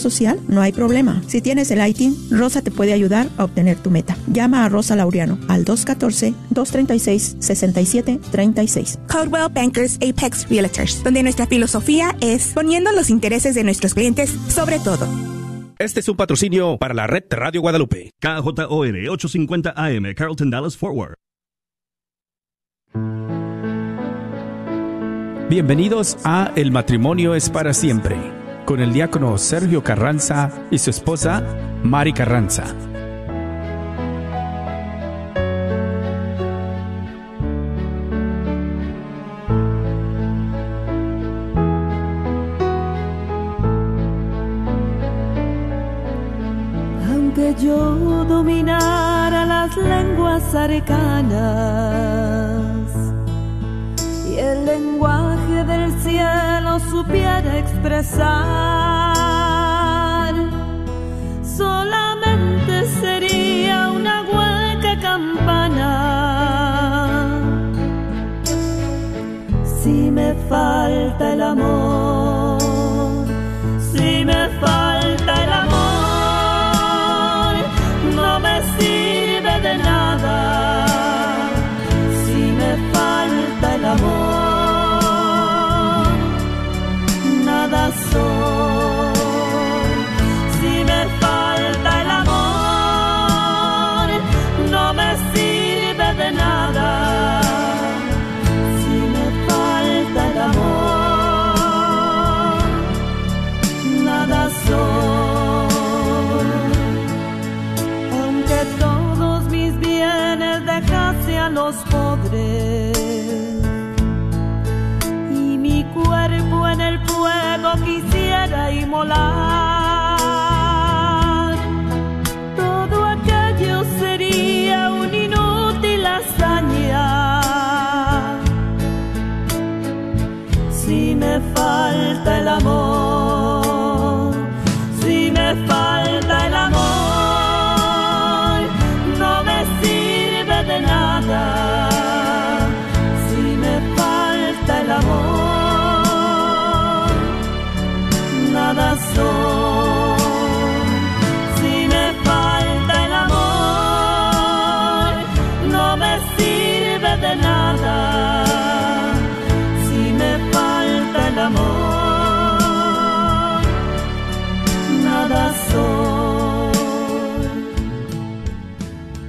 social, no hay problema. Si tienes el ITIN, Rosa te puede ayudar a obtener tu meta. Llama a Rosa Laureano al 214-236-6736. Coldwell Bankers Apex Realtors, donde nuestra filosofía es poniendo los intereses de nuestros clientes sobre todo. Este es un patrocinio para la red Radio Guadalupe. KJOR 850 AM, Carlton Dallas Forward. Bienvenidos a El matrimonio es para siempre, con el diácono Sergio Carranza y su esposa Mari Carranza. Aunque yo dominara las lenguas arcanas, el lenguaje del cielo supiera expresar, solamente sería una hueca campana. Si me falta el amor, si me falta y mi cuerpo en el fuego quisiera inmolar, todo aquello sería un inútil hazaña. Si me falta el amor,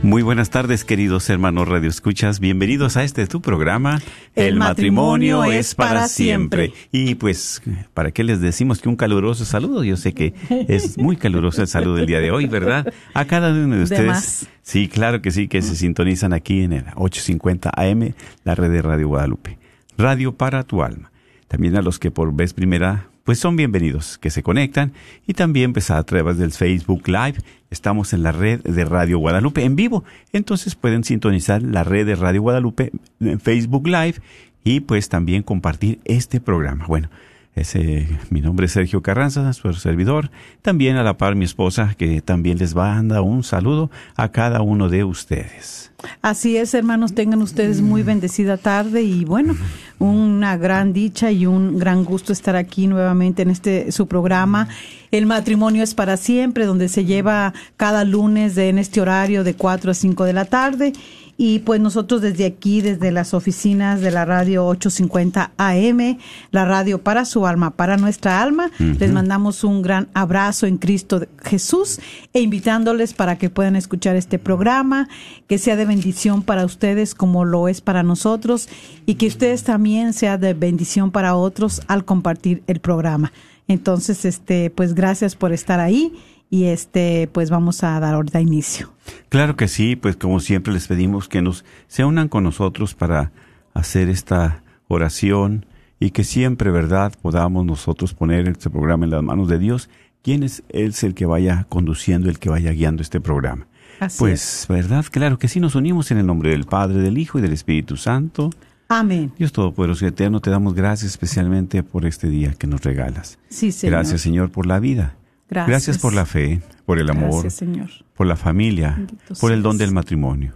Muy buenas tardes, queridos hermanos Radio Escuchas. Bienvenidos a este tu programa. El matrimonio es para siempre. Y pues, ¿para qué les decimos que un caluroso saludo? Yo sé que es muy caluroso el saludo del día de hoy, ¿verdad? A cada uno de ustedes. Sí, claro que sí, que se sintonizan aquí en el 850 AM, la red de Radio Guadalupe. Radio para tu alma. También a los que por vez primera, pues son bienvenidos, que se conectan. Y también pues a través del Facebook Live. Estamos en la red de Radio Guadalupe en vivo. Entonces pueden sintonizar la red de Radio Guadalupe en Facebook Live y pues también compartir este programa. Bueno, ese, mi nombre es Sergio Carranza, su servidor. También a la par mi esposa, que también les va a dar un saludo a cada uno de ustedes. Así es, hermanos, tengan ustedes muy bendecida tarde y bueno, una gran dicha y un gran gusto estar aquí nuevamente en este su programa. El matrimonio es para siempre, donde se lleva cada lunes de, en este horario de 4 a 5 de la tarde. Y pues nosotros desde aquí, desde las oficinas de la radio 850 AM, la radio para su alma, para nuestra alma, les mandamos un gran abrazo en Cristo Jesús e invitándoles para que puedan escuchar este programa, que sea de bendición para ustedes como lo es para nosotros y que ustedes también sea de bendición para otros al compartir el programa. Entonces, este, pues gracias por estar ahí y este, pues vamos a dar ahorita inicio. Claro que sí, pues como siempre les pedimos que nos se unan con nosotros para hacer esta oración y que siempre, ¿verdad?, podamos nosotros poner este programa en las manos de Dios, quien es, es el que vaya conduciendo, el que vaya guiando este programa. Así pues, ¿verdad? Claro que sí, nos unimos en el nombre del Padre, del Hijo y del Espíritu Santo. Amén. Dios Todopoderoso y Eterno, te damos gracias especialmente por este día que nos regalas. Sí, Señor. Gracias, Señor, por la vida. Gracias. por la fe, por el amor, Gracias, Señor. por la familia, Bendito por el don del matrimonio,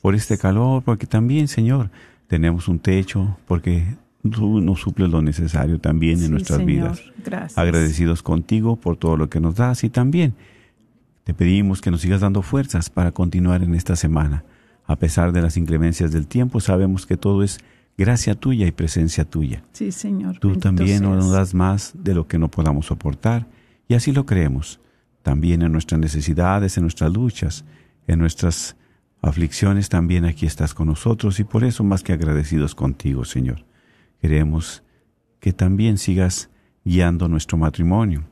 por este calor, porque también, Señor, tenemos un techo, porque tú nos suples lo necesario también en nuestras Señor. vidas. Gracias. Agradecidos contigo por todo lo que nos das y también te pedimos que nos sigas dando fuerzas para continuar en esta semana. A pesar de las inclemencias del tiempo, sabemos que todo es gracia tuya y presencia tuya. Sí, Señor. Tú Bendito también seas. nos das más de lo que no podamos soportar y así lo creemos. También en nuestras necesidades, en nuestras luchas, en nuestras aflicciones, también aquí estás con nosotros y por eso más que agradecidos contigo, Señor. Queremos que también sigas guiando nuestro matrimonio,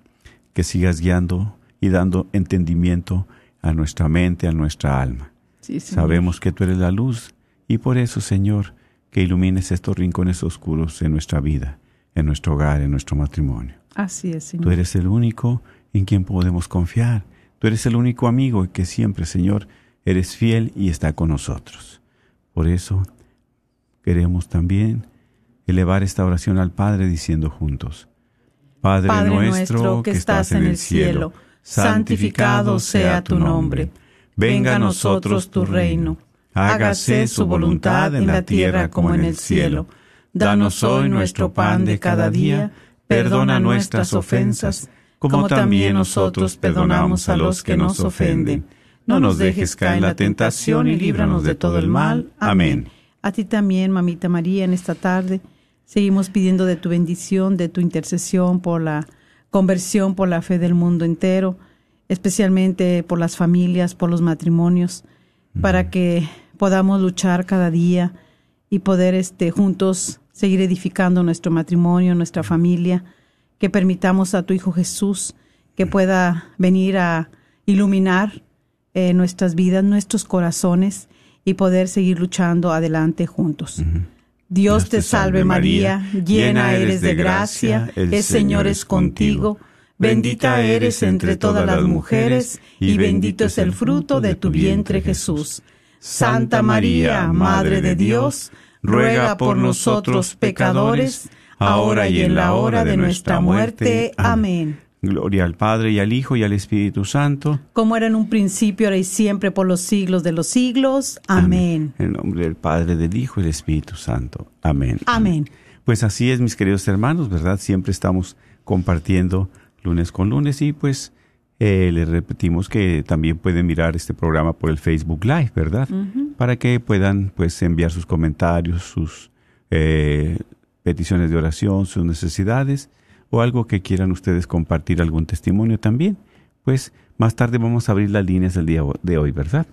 que sigas guiando y dando entendimiento a nuestra mente, a nuestra alma. Sí. Sabemos que tú eres la luz y por eso, Señor, que ilumines estos rincones oscuros en nuestra vida, en nuestro hogar, en nuestro matrimonio. Así es, Señor. Tú eres el único en quien podemos confiar. Tú eres el único amigo que siempre, Señor, eres fiel y está con nosotros. Por eso queremos también elevar esta oración al Padre diciendo juntos, Padre, Padre nuestro que estás en el cielo, santificado sea tu nombre. Venga a nosotros tu reino. Hágase su voluntad en la tierra como en el cielo. Danos hoy nuestro pan de cada día. Perdona nuestras ofensas, como también nosotros perdonamos a los que nos ofenden. No nos dejes caer en la tentación y líbranos de todo el mal. Amén. A ti también, mamita María, en esta tarde seguimos pidiendo de tu bendición, de tu intercesión por la conversión, por la fe del mundo entero, especialmente por las familias, por los matrimonios, para que podamos luchar cada día y poder este juntos seguir edificando nuestro matrimonio, nuestra familia, que permitamos a tu Hijo Jesús que pueda venir a iluminar eh, nuestras vidas, nuestros corazones y poder seguir luchando adelante juntos. Dios te salve María, llena eres de gracia, el Señor es contigo, bendita eres entre todas las mujeres y bendito es el fruto de tu vientre Jesús. Santa María, Madre de Dios, ruega por nosotros pecadores, ahora y en la hora de nuestra muerte. Amén. Gloria al Padre y al Hijo y al Espíritu Santo. Como era en un principio, ahora y siempre, por los siglos de los siglos. Amén. En el nombre del Padre, del Hijo y del Espíritu Santo. Amén. Amén. Pues así es, mis queridos hermanos, ¿verdad? Siempre estamos compartiendo lunes con lunes y pues eh, les repetimos que también pueden mirar este programa por el Facebook Live, ¿verdad? Para que puedan pues enviar sus comentarios, sus eh, peticiones de oración, sus necesidades o algo que quieran ustedes compartir, algún testimonio también. Pues más tarde vamos a abrir las líneas del día de hoy, ¿verdad?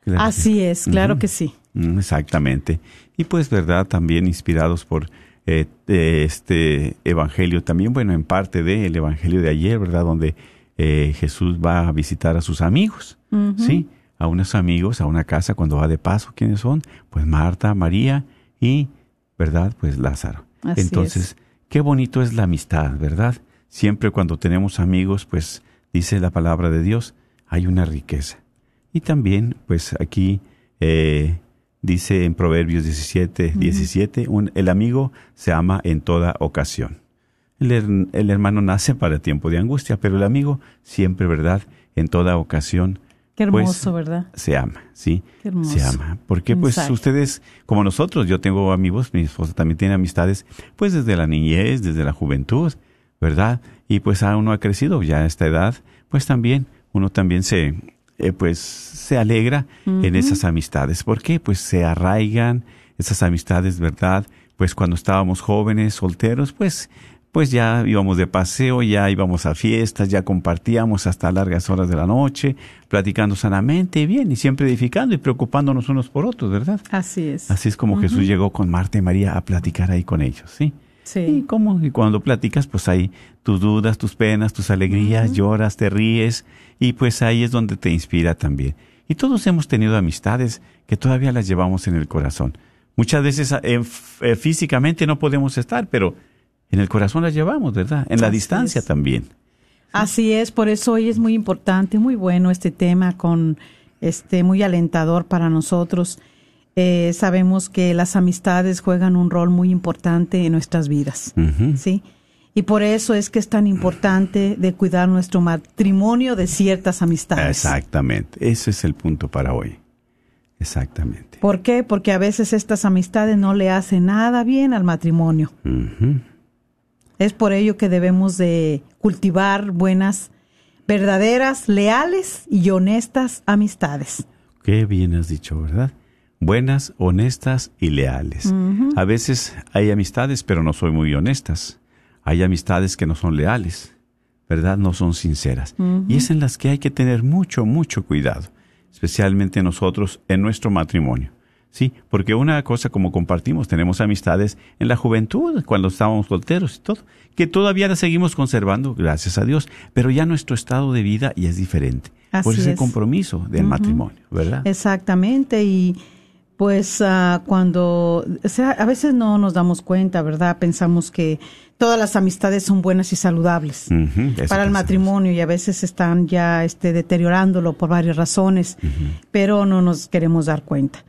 Claro Así es, claro que sí. Mm, Exactamente. Y pues, ¿verdad? También inspirados por eh, este evangelio, también, bueno, en parte del evangelio de ayer, ¿verdad? Donde eh, Jesús va a visitar a sus amigos, ¿sí? A unos amigos, a una casa cuando va de paso. ¿Quiénes son? Pues Marta, María y, ¿verdad? Pues Lázaro. Así Entonces, es. qué bonito es la amistad, ¿verdad? Siempre cuando tenemos amigos, pues dice la palabra de Dios, hay una riqueza. Y también, pues aquí eh, dice en Proverbios 17, 17, un- el amigo se ama en toda ocasión. El, el hermano nace para tiempo de angustia, pero el amigo siempre, ¿verdad? En toda ocasión. Qué pues, hermoso, ¿verdad? Se ama, ¿sí? Qué hermoso. Se ama. Porque pues ustedes, como nosotros, yo tengo amigos, mi esposa también tiene amistades, pues desde la niñez, desde la juventud, ¿verdad? Y pues a uno ha crecido ya a esta edad, pues también, uno también se, eh, pues se alegra en esas amistades. ¿Por qué? Pues se arraigan esas amistades, ¿verdad? Pues cuando estábamos jóvenes, solteros, pues pues ya íbamos de paseo, ya íbamos a fiestas, ya compartíamos hasta largas horas de la noche, platicando sanamente y bien, y siempre edificando y preocupándonos unos por otros, ¿verdad? Así es. Así es como Jesús llegó con Marta y María a platicar ahí con ellos, ¿sí? Y, Sí. cómo, y cuando platicas, pues hay tus dudas, tus penas, tus alegrías, lloras, te ríes, y pues ahí es donde te inspira también. Y todos hemos tenido amistades que todavía las llevamos en el corazón. Muchas veces eh, eh, físicamente no podemos estar, pero en el corazón las llevamos, ¿verdad? En la Así distancia es. también. Así es, por eso hoy es muy importante, muy bueno este tema, con este muy alentador para nosotros. Eh, sabemos que las amistades juegan un rol muy importante en nuestras vidas. ¿sí? Y por eso es que es tan importante de cuidar nuestro matrimonio de ciertas amistades. Exactamente. Ese es el punto para hoy. Exactamente. ¿Por qué? Porque a veces estas amistades no le hacen nada bien al matrimonio. Es por ello que debemos de cultivar buenas, verdaderas, leales y honestas amistades. Qué bien has dicho, ¿verdad? Buenas, honestas y leales. A veces hay amistades, pero no son muy honestas. Hay amistades que no son leales, ¿verdad? No son sinceras. Y es en las que hay que tener mucho, mucho cuidado, especialmente nosotros en nuestro matrimonio. Sí, porque una cosa como compartimos, tenemos amistades en la juventud, cuando estábamos solteros y todo, que todavía las seguimos conservando, gracias a Dios, pero ya nuestro estado de vida ya es diferente. por ese es. compromiso del matrimonio, ¿verdad? Exactamente, y pues ah, cuando, o sea, a veces no nos damos cuenta, ¿verdad? Pensamos que todas las amistades son buenas y saludables para el pensamos. matrimonio y a veces están ya este, deteriorándolo por varias razones, pero no nos queremos dar cuenta.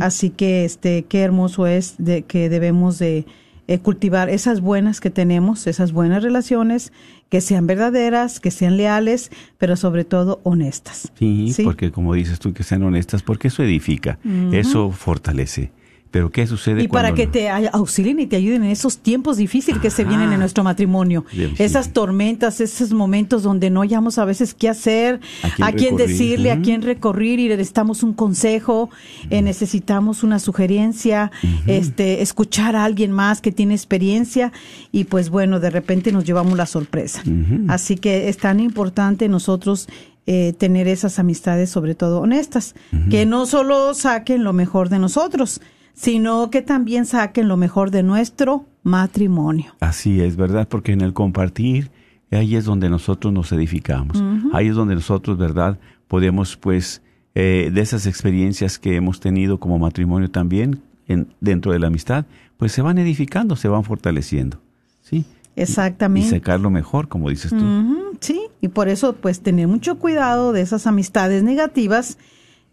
Así que este qué hermoso es de que debemos de eh, cultivar esas buenas que tenemos, esas buenas relaciones que sean verdaderas, que sean leales, pero sobre todo honestas. Sí, porque como dices tú, que sean honestas, porque eso edifica, eso fortalece. Pero ¿qué sucede Y para que no? te auxilien y te ayuden en esos tiempos difíciles que se vienen en nuestro matrimonio. Bien, Esas sí. tormentas, esos momentos donde no hayamos a veces qué hacer, ¿A a quién decirle, a quién recurrir y necesitamos un consejo, eh, necesitamos una sugerencia, este, escuchar a alguien más que tiene experiencia y pues bueno, de repente nos llevamos la sorpresa. Así que es tan importante nosotros eh, tener esas amistades, sobre todo honestas, que no solo saquen lo mejor de nosotros, sino que también saquen lo mejor de nuestro matrimonio. Así es, ¿verdad? Porque en el compartir, ahí es donde nosotros nos edificamos. Ahí es donde nosotros, ¿verdad? Podemos, pues, eh, de esas experiencias que hemos tenido como matrimonio también, en, dentro de la amistad, pues se van edificando, se van fortaleciendo. ¿Sí? Y Exactamente. sacar lo mejor, como dices tú. Sí, y por eso pues tener mucho cuidado de esas amistades negativas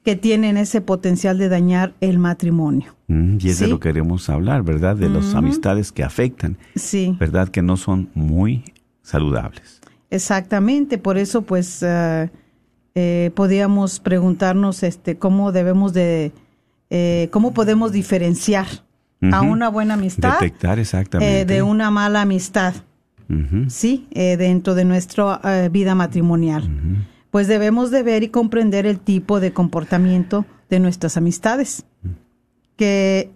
que tienen ese potencial de dañar el matrimonio. Mm, y es de lo que queremos hablar, ¿verdad? De las amistades que afectan, Sí, ¿verdad? Que no son muy saludables. exactamente. Por eso pues eh, eh, podíamos preguntarnos este cómo debemos de eh, cómo podemos diferenciar a una buena amistad Detectar exactamente. eh, de una mala amistad. Ujú. sí, eh, dentro de nuestra vida matrimonial. Pues debemos de ver y comprender el tipo de comportamiento de nuestras amistades que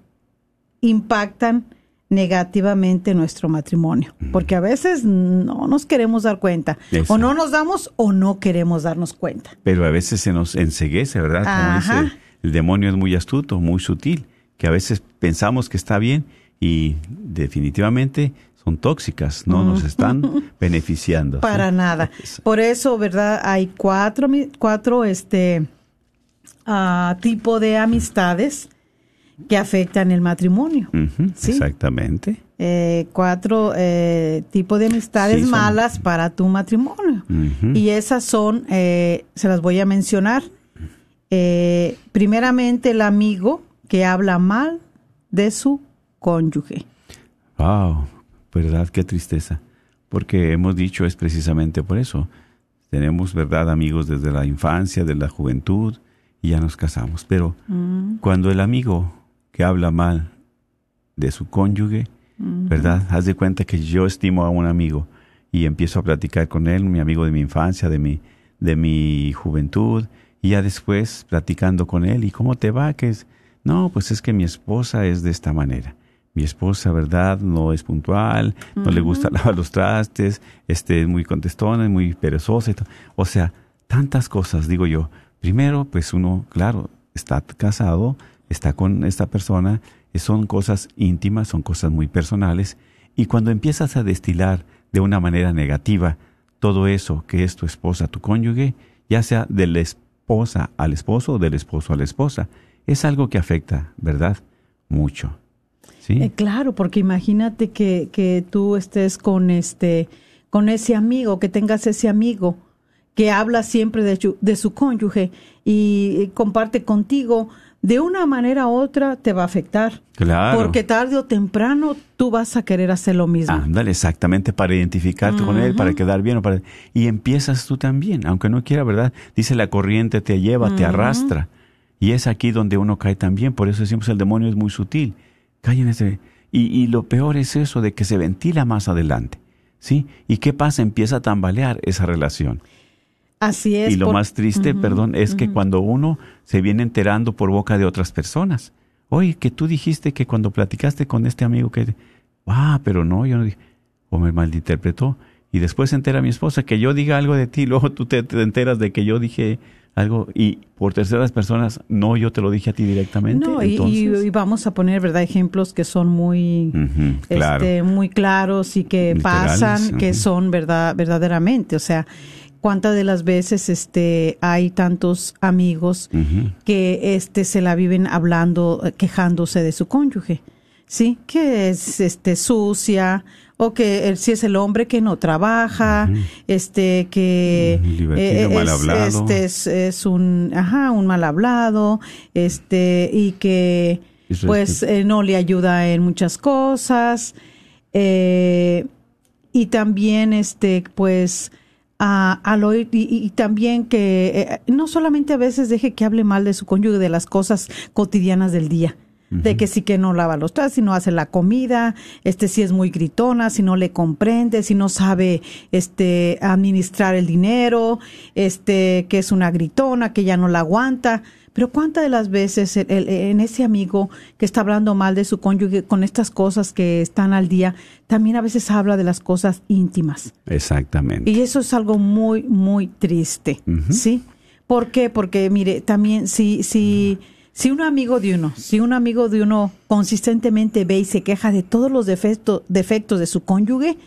impactan negativamente nuestro matrimonio, porque a veces no nos queremos dar cuenta, Exacto. o no nos damos o no queremos darnos cuenta. Pero a veces se nos enseguece, ¿verdad? Como dice, el demonio es muy astuto, muy sutil, que a veces pensamos que está bien y definitivamente son tóxicas, no nos están beneficiando. Para ¿sí? nada. Por eso, ¿verdad? Hay cuatro, cuatro este, ah, tipo de amistades que afectan el matrimonio. Sí. Exactamente. Eh, cuatro eh, tipos de amistades Sí, son- malas para tu matrimonio. Y esas son, eh, se las voy a mencionar. Eh, primeramente, el amigo que habla mal de su cónyuge. Wow, ¿verdad? Qué tristeza. Porque hemos dicho es precisamente por eso. Tenemos, ¿verdad? Amigos desde la infancia, de la juventud, y ya nos casamos. Pero cuando el amigo que habla mal de su cónyuge, ¿verdad? Haz de cuenta que yo estimo a un amigo y empiezo a platicar con él, mi amigo de mi infancia, de mi, de mi juventud, y ya después platicando con él, ¿y cómo te va? Que es, no, pues es que mi esposa es de esta manera. Mi esposa, ¿verdad? No es puntual, no le gusta lavar los trastes, este, es muy contestona, es muy perezosa. y O sea, tantas cosas, digo yo. Primero, pues uno, claro, está casado, está con esta persona, eh, son cosas íntimas, son cosas muy personales, y cuando empiezas a destilar de una manera negativa todo eso que es tu esposa, tu cónyuge, ya sea de la esposa al esposo o del esposo a la esposa, es algo que afecta, ¿verdad? Mucho. ¿Sí? Eh, claro, porque imagínate que, que tú estés con este, con ese amigo, que tengas ese amigo que habla siempre de, su- de su cónyuge y, comparte contigo, de una manera u otra te va a afectar. Claro. Porque tarde o temprano tú vas a querer hacer lo mismo. Ándale, exactamente, para identificarte con él, para quedar bien. o para- Y empiezas tú también, aunque no quiera, ¿verdad? Dice la corriente te lleva, te arrastra. Y es aquí donde uno cae también, por eso decimos el demonio es muy sutil. Cae en ese... Y, y lo peor es eso de que se ventila más adelante. ¿Sí? ¿Y qué pasa? Empieza a tambalear esa relación. Así es. Y lo por- más triste, perdón, es que cuando uno se viene enterando por boca de otras personas, oye, que tú dijiste que cuando platicaste con este amigo que, ah, pero no, yo no dije, o me malinterpretó. Y después se entera mi esposa que yo diga algo de ti, luego tú te, te enteras de que yo dije algo y por terceras personas, no, yo te lo dije a ti directamente. No, y, y- entonces, y vamos a poner, ¿verdad? Ejemplos que son muy, Ujú, claro. este, muy claros y que Literales, pasan, que son verdad, verdaderamente. O sea, cuántas de las veces, este, hay tantos amigos que, este, se la viven hablando, eh, quejándose de su cónyuge, sí, que es, este, sucia o que si es el hombre que no trabaja, este, que es, hablado. este, es, es un, ajá, un mal hablado, este, y que Eso pues que- eh, no le ayuda en muchas cosas, eh, y también, este, pues, a- al oír, y, y- y también que eh, no solamente a veces deje que hable mal de su cónyuge, de las cosas cotidianas del día. De que sí que no lava los trastes, si no hace la comida, este si es muy gritona, si no le comprende, si no sabe este administrar el dinero, este que es una gritona, que ya no la aguanta. Pero cuántas de las veces el- el- en ese amigo que está hablando mal de su cónyuge con estas cosas que están al día, también a veces habla de las cosas íntimas. Exactamente. Y eso es algo muy, muy triste. ¿sí? ¿Por qué? Porque, mire, también si, si, si un amigo de uno, si un amigo de uno consistentemente ve y se queja de todos los defectos, defectos de su cónyuge,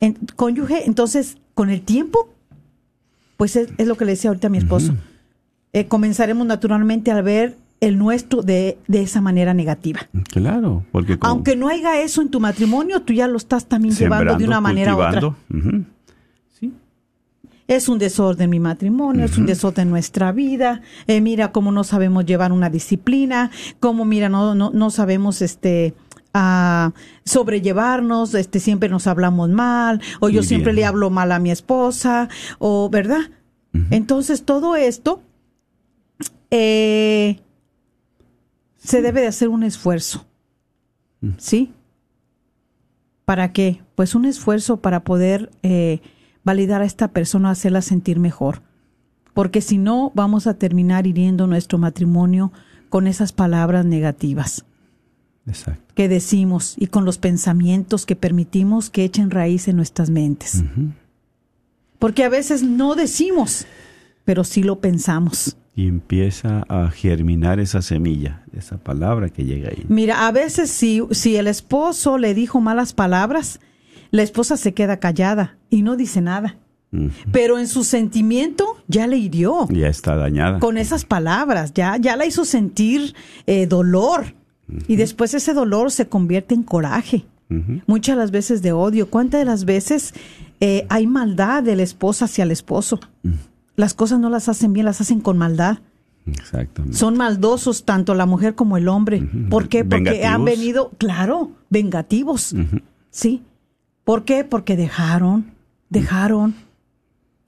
en- cónyuge, entonces, con el tiempo, pues es, es lo que le decía ahorita a mi esposo, eh, comenzaremos naturalmente a ver el nuestro de, de esa manera negativa. Claro, porque Aunque no haya eso en tu matrimonio, tú ya lo estás también llevando de una manera u otra. cultivando, ujú. Es un desorden mi matrimonio, es un desorden nuestra vida. Eh, mira cómo no sabemos llevar una disciplina, cómo mira no no, no sabemos este a sobrellevarnos, este siempre nos hablamos mal o yo Muy siempre bien. le hablo mal a mi esposa o verdad. Entonces todo esto eh, se debe de hacer un esfuerzo, ¿sí? ¿Para qué? Pues un esfuerzo para poder eh, validar a esta persona, hacerla sentir mejor. Porque si no, vamos a terminar hiriendo nuestro matrimonio con esas palabras negativas Exacto. que decimos y con los pensamientos que permitimos que echen raíz en nuestras mentes. Porque a veces no decimos, pero sí lo pensamos. Y empieza a germinar esa semilla, esa palabra que llega ahí. Mira, a veces si, si el esposo le dijo malas palabras, la esposa se queda callada y no dice nada. Pero en su sentimiento ya le hirió Ya está dañada. con esas palabras, ya, ya la hizo sentir eh, dolor. Y después ese dolor se convierte en coraje. Muchas las veces de odio. ¿Cuántas de las veces eh, hay maldad de la esposa hacia el esposo? Las cosas no las hacen bien, las hacen con maldad. Exactamente. Son maldosos tanto la mujer como el hombre. ¿Por qué? Porque Vengativos. han venido, claro, vengativos. Sí. ¿Por qué? Porque dejaron, dejaron.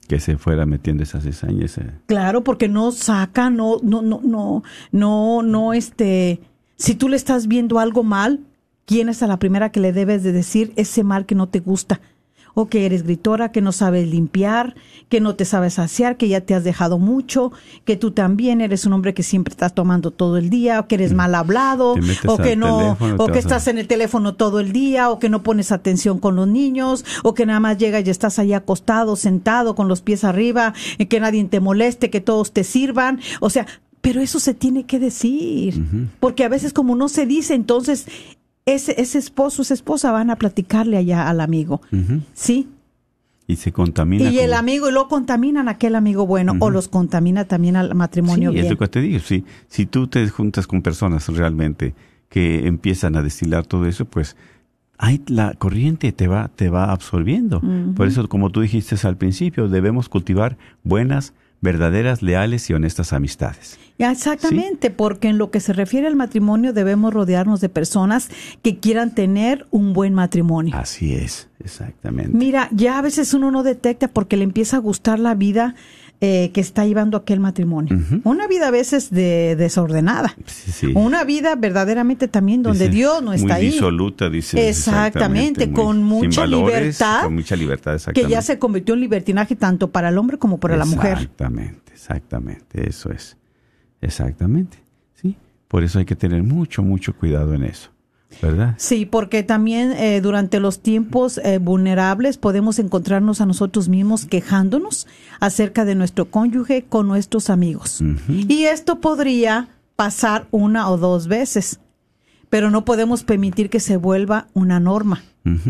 Que se fuera metiendo esa cizaña. ese- Claro, porque no saca, no, no, no, no, no, no, este, si tú le estás viendo algo mal, ¿quién es a la primera que le debes de decir ese mal que no te gusta? O que eres gritora, que no sabes limpiar, que no te sabes saciar, que ya te has dejado mucho, que tú también eres un hombre que siempre estás tomando todo el día, o que eres mal hablado, o que no, teléfono, o que a- estás en el teléfono todo el día, o que no pones atención con los niños, o que nada más llegas y estás ahí acostado, sentado, con los pies arriba, y que nadie te moleste, que todos te sirvan. O sea, pero eso se tiene que decir, porque a veces como no se dice, entonces ese, ese esposo, esa esposa van a platicarle allá al amigo. ¿sí? Y se contamina. Y el amigo, y lo contaminan a aquel amigo bueno, o los contamina también al matrimonio Sí, es bien. lo que te digo. Si, si tú te juntas con personas realmente que empiezan a destilar todo eso, pues hay la corriente te va, te va absorbiendo. Por eso, como tú dijiste al principio, debemos cultivar buenas, verdaderas, leales y honestas amistades. Ya, Exactamente, porque en lo que se refiere al matrimonio debemos rodearnos de personas que quieran tener un buen matrimonio. Así es, exactamente. Mira, ya a veces uno no detecta porque le empieza a gustar la vida eh, que está llevando aquel matrimonio. Una vida a veces de, desordenada. Sí, sí. Una vida verdaderamente también donde Dice, Dios no está muy ahí. disoluta, dice. Exactamente, muy- con mucha valores, libertad. Con mucha libertad, que exactamente. ya se convirtió en libertinaje tanto para el hombre como para la mujer. Exactamente, exactamente, eso es. Exactamente, sí. Por eso hay que tener mucho, mucho cuidado en eso, ¿verdad? Sí, porque también eh, durante los tiempos eh, vulnerables podemos encontrarnos a nosotros mismos quejándonos acerca de nuestro cónyuge con nuestros amigos. Y esto podría pasar una o dos veces, pero no podemos permitir que se vuelva una norma.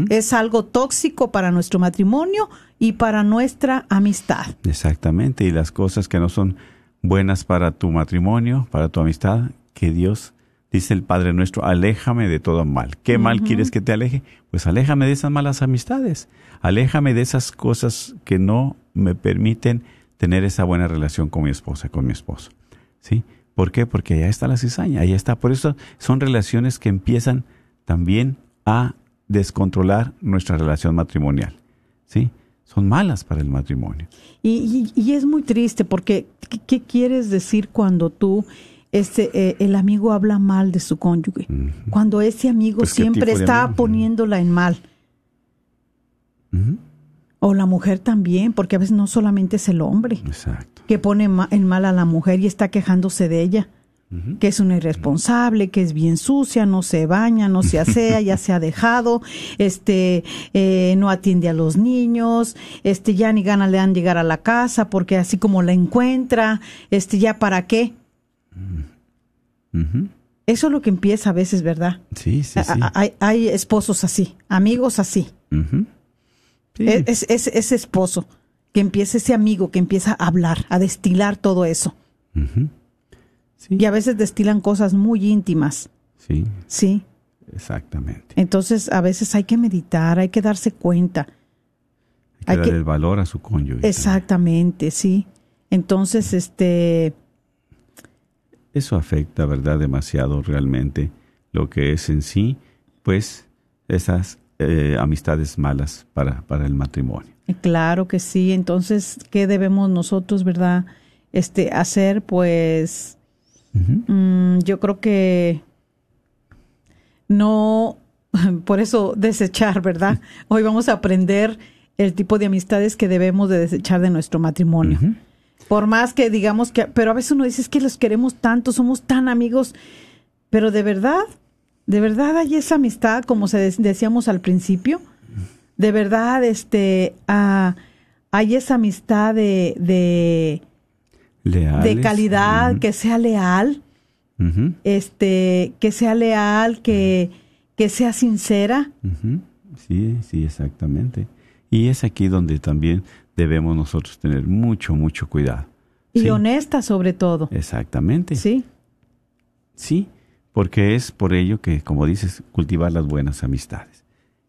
Es algo tóxico para nuestro matrimonio y para nuestra amistad. Exactamente, y las cosas que no son buenas para tu matrimonio, para tu amistad, que Dios, dice el Padre nuestro, aléjame de todo mal. ¿Qué mal quieres que te aleje? Pues aléjame de esas malas amistades, aléjame de esas cosas que no me permiten tener esa buena relación con mi esposa, con mi esposo. ¿Sí? ¿Por qué? Porque allá está la cizaña, allá está. Por eso son relaciones que empiezan también a descontrolar nuestra relación matrimonial. ¿Sí? Son malas para el matrimonio. Y, y- y es muy triste porque ¿qué, qué quieres decir cuando tú, este, eh, el amigo habla mal de su cónyuge? Cuando ese amigo Pues, ¿qué siempre está poniéndola en mal. O la mujer también, porque a veces no solamente es el hombre Exacto. que pone en mal a la mujer y está quejándose de ella. Que es una irresponsable, que es bien sucia, no se baña, no se asea, ya se ha dejado, este, eh, no atiende a los niños, este, ya ni ganas le dan llegar a la casa porque así como la encuentra, este, ya para qué. Eso es lo que empieza a veces, ¿verdad? Sí, sí, sí. Hay, hay esposos así, amigos así. Sí. Es, es- es- ese esposo que empieza, ese amigo que empieza a hablar, a destilar todo eso. Sí, Y a veces destilan cosas muy íntimas, sí, ¿sí? exactamente. Entonces a veces hay que meditar, hay que darse cuenta. Hay que hay darle que- el valor a su cónyuge. también. Exactamente, sí. Entonces, este, Eso afecta, ¿verdad? Demasiado realmente lo que es en sí, pues, esas eh, amistades malas para, para el matrimonio. claro que sí. Entonces, ¿qué debemos nosotros, verdad? Este, hacer, pues, mm, yo creo que no, por eso desechar, ¿verdad? Hoy vamos a aprender el tipo de amistades que debemos de desechar de nuestro matrimonio. Por más que digamos que, pero a veces uno dice es que los queremos tanto, somos tan amigos, pero de verdad, de verdad hay esa amistad, como se de- decíamos al principio, de verdad, este, ah, hay esa amistad de, de, Leales. de calidad, que sea leal, este, que sea leal, que, que sea sincera. Sí, sí, exactamente. Y es aquí donde también debemos nosotros tener mucho, mucho cuidado. Y Sí, honesta sobre todo. Exactamente. Sí, Sí, porque es por ello que, como dices, cultivar las buenas amistades.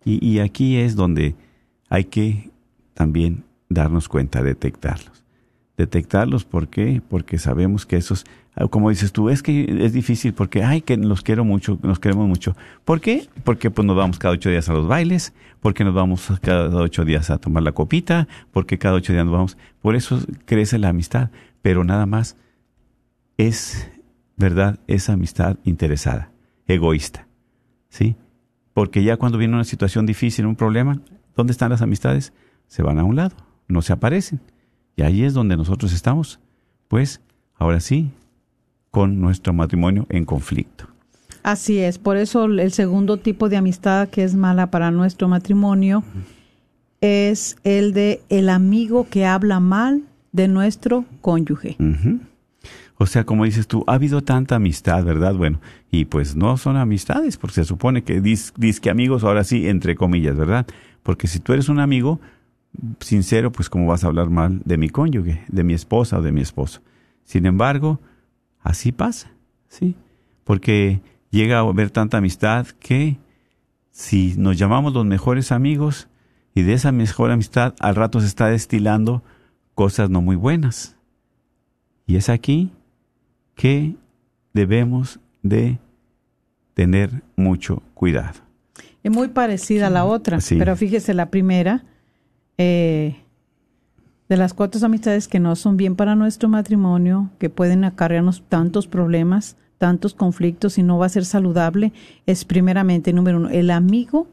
Y, y aquí es donde hay que también darnos cuenta, detectarlos. Detectarlos, ¿por qué? Porque sabemos que esos, como dices tú, es que es difícil porque, ay, que los quiero mucho, nos queremos mucho. ¿Por qué? Porque pues nos vamos cada ocho días a los bailes, porque nos vamos cada ocho días a tomar la copita, porque cada ocho días nos vamos. Por eso crece la amistad, pero nada más es, ¿verdad? Esa amistad interesada, egoísta, ¿sí? Porque ya cuando viene una situación difícil, un problema, ¿dónde están las amistades? Se van a un lado, no se aparecen. Y ahí es donde nosotros estamos, pues, ahora sí, con nuestro matrimonio en conflicto. así es. Por eso el segundo tipo de amistad que es mala para nuestro matrimonio es el de el amigo que habla mal de nuestro cónyuge. O sea, como dices tú, ha habido tanta amistad, ¿verdad? Bueno, y pues no son amistades, porque se supone que dis, que amigos, ahora sí, entre comillas, ¿verdad? Porque si tú eres un amigo sincero, pues cómo vas a hablar mal de mi cónyuge, de mi esposa o de mi esposo. Sin embargo, así pasa, ¿sí? Porque llega a haber tanta amistad que si nos llamamos los mejores amigos y de esa mejor amistad al rato se está destilando cosas no muy buenas. Y es aquí que debemos de tener mucho cuidado. Es muy parecida a la otra, Sí. pero fíjese la primera, eh, de las cuatro amistades que no son bien para nuestro matrimonio, que pueden acarrearnos tantos problemas, tantos conflictos y no va a ser saludable, es primeramente, número uno, el amigo,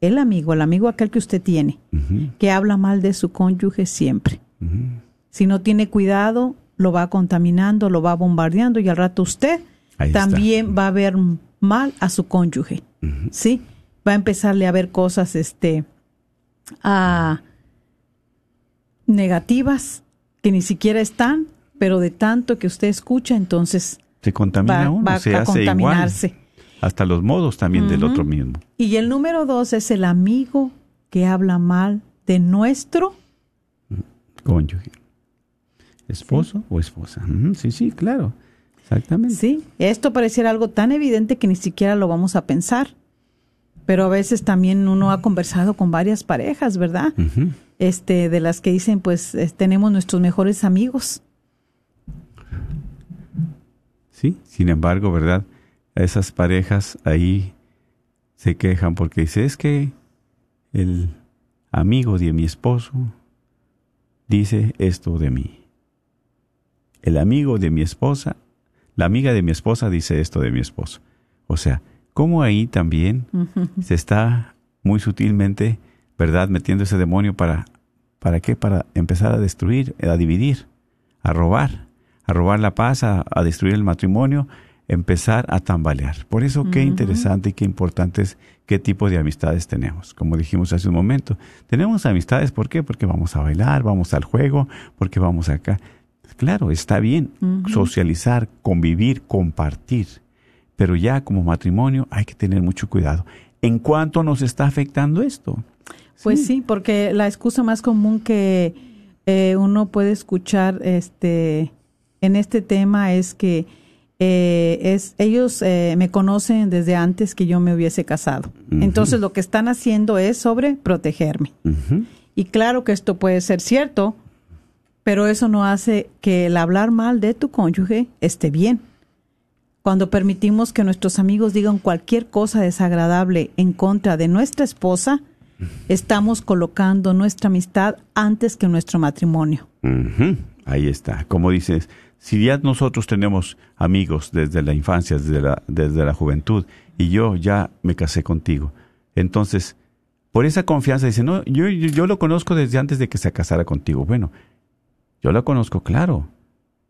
el amigo, el amigo aquel que usted tiene, que habla mal de su cónyuge siempre. Si no tiene cuidado, lo va contaminando, lo va bombardeando y al rato usted Ahí está. también va a ver mal a su cónyuge. ¿Sí? Va a empezarle a ver cosas este a negativas que ni siquiera están, pero de tanto que usted escucha, entonces Se contamina va, uno, va se a hace igual. contaminarse. Hasta los modos también del otro mismo. Y el número dos es el amigo que habla mal de nuestro Cónyuge. ¿Esposo o esposa? Ujú, Sí, sí, claro. Exactamente. Sí, esto pareciera algo tan evidente que ni siquiera lo vamos a pensar. Pero a veces también uno ha conversado con varias parejas, ¿verdad? Este, de las que dicen, pues tenemos nuestros mejores amigos. Sí, sin embargo, ¿verdad? Esas parejas ahí se quejan porque dice, es que el amigo de mi esposo dice esto de mí. El amigo de mi esposa, la amiga de mi esposa dice esto de mi esposo. O sea, como ahí también se está muy sutilmente, ¿verdad?, metiendo ese demonio para, ¿para qué? Para empezar a destruir, a dividir, a robar, a robar la paz, a, a destruir el matrimonio, empezar a tambalear. Por eso qué interesante y qué importante es qué tipo de amistades tenemos. Como dijimos hace un momento, tenemos amistades, ¿por qué? Porque vamos a bailar, vamos al juego, porque vamos acá. Claro, está bien socializar, convivir, compartir, pero ya como matrimonio hay que tener mucho cuidado. ¿En cuánto nos está afectando esto? Pues sí, porque la excusa más común que eh, uno puede escuchar este en este tema es que eh, es ellos eh, me conocen desde antes que yo me hubiese casado. Entonces lo que están haciendo es sobre protegerme. Y claro que esto puede ser cierto, pero eso no hace que el hablar mal de tu cónyuge esté bien. Cuando permitimos que nuestros amigos digan cualquier cosa desagradable en contra de nuestra esposa, estamos colocando nuestra amistad antes que nuestro matrimonio. Ahí está. Como dices, si ya nosotros tenemos amigos desde la infancia, desde la, desde la juventud, y yo ya me casé contigo, entonces, por esa confianza dice, no, yo, yo, yo lo conozco desde antes de que se casara contigo. Bueno, yo lo conozco, claro,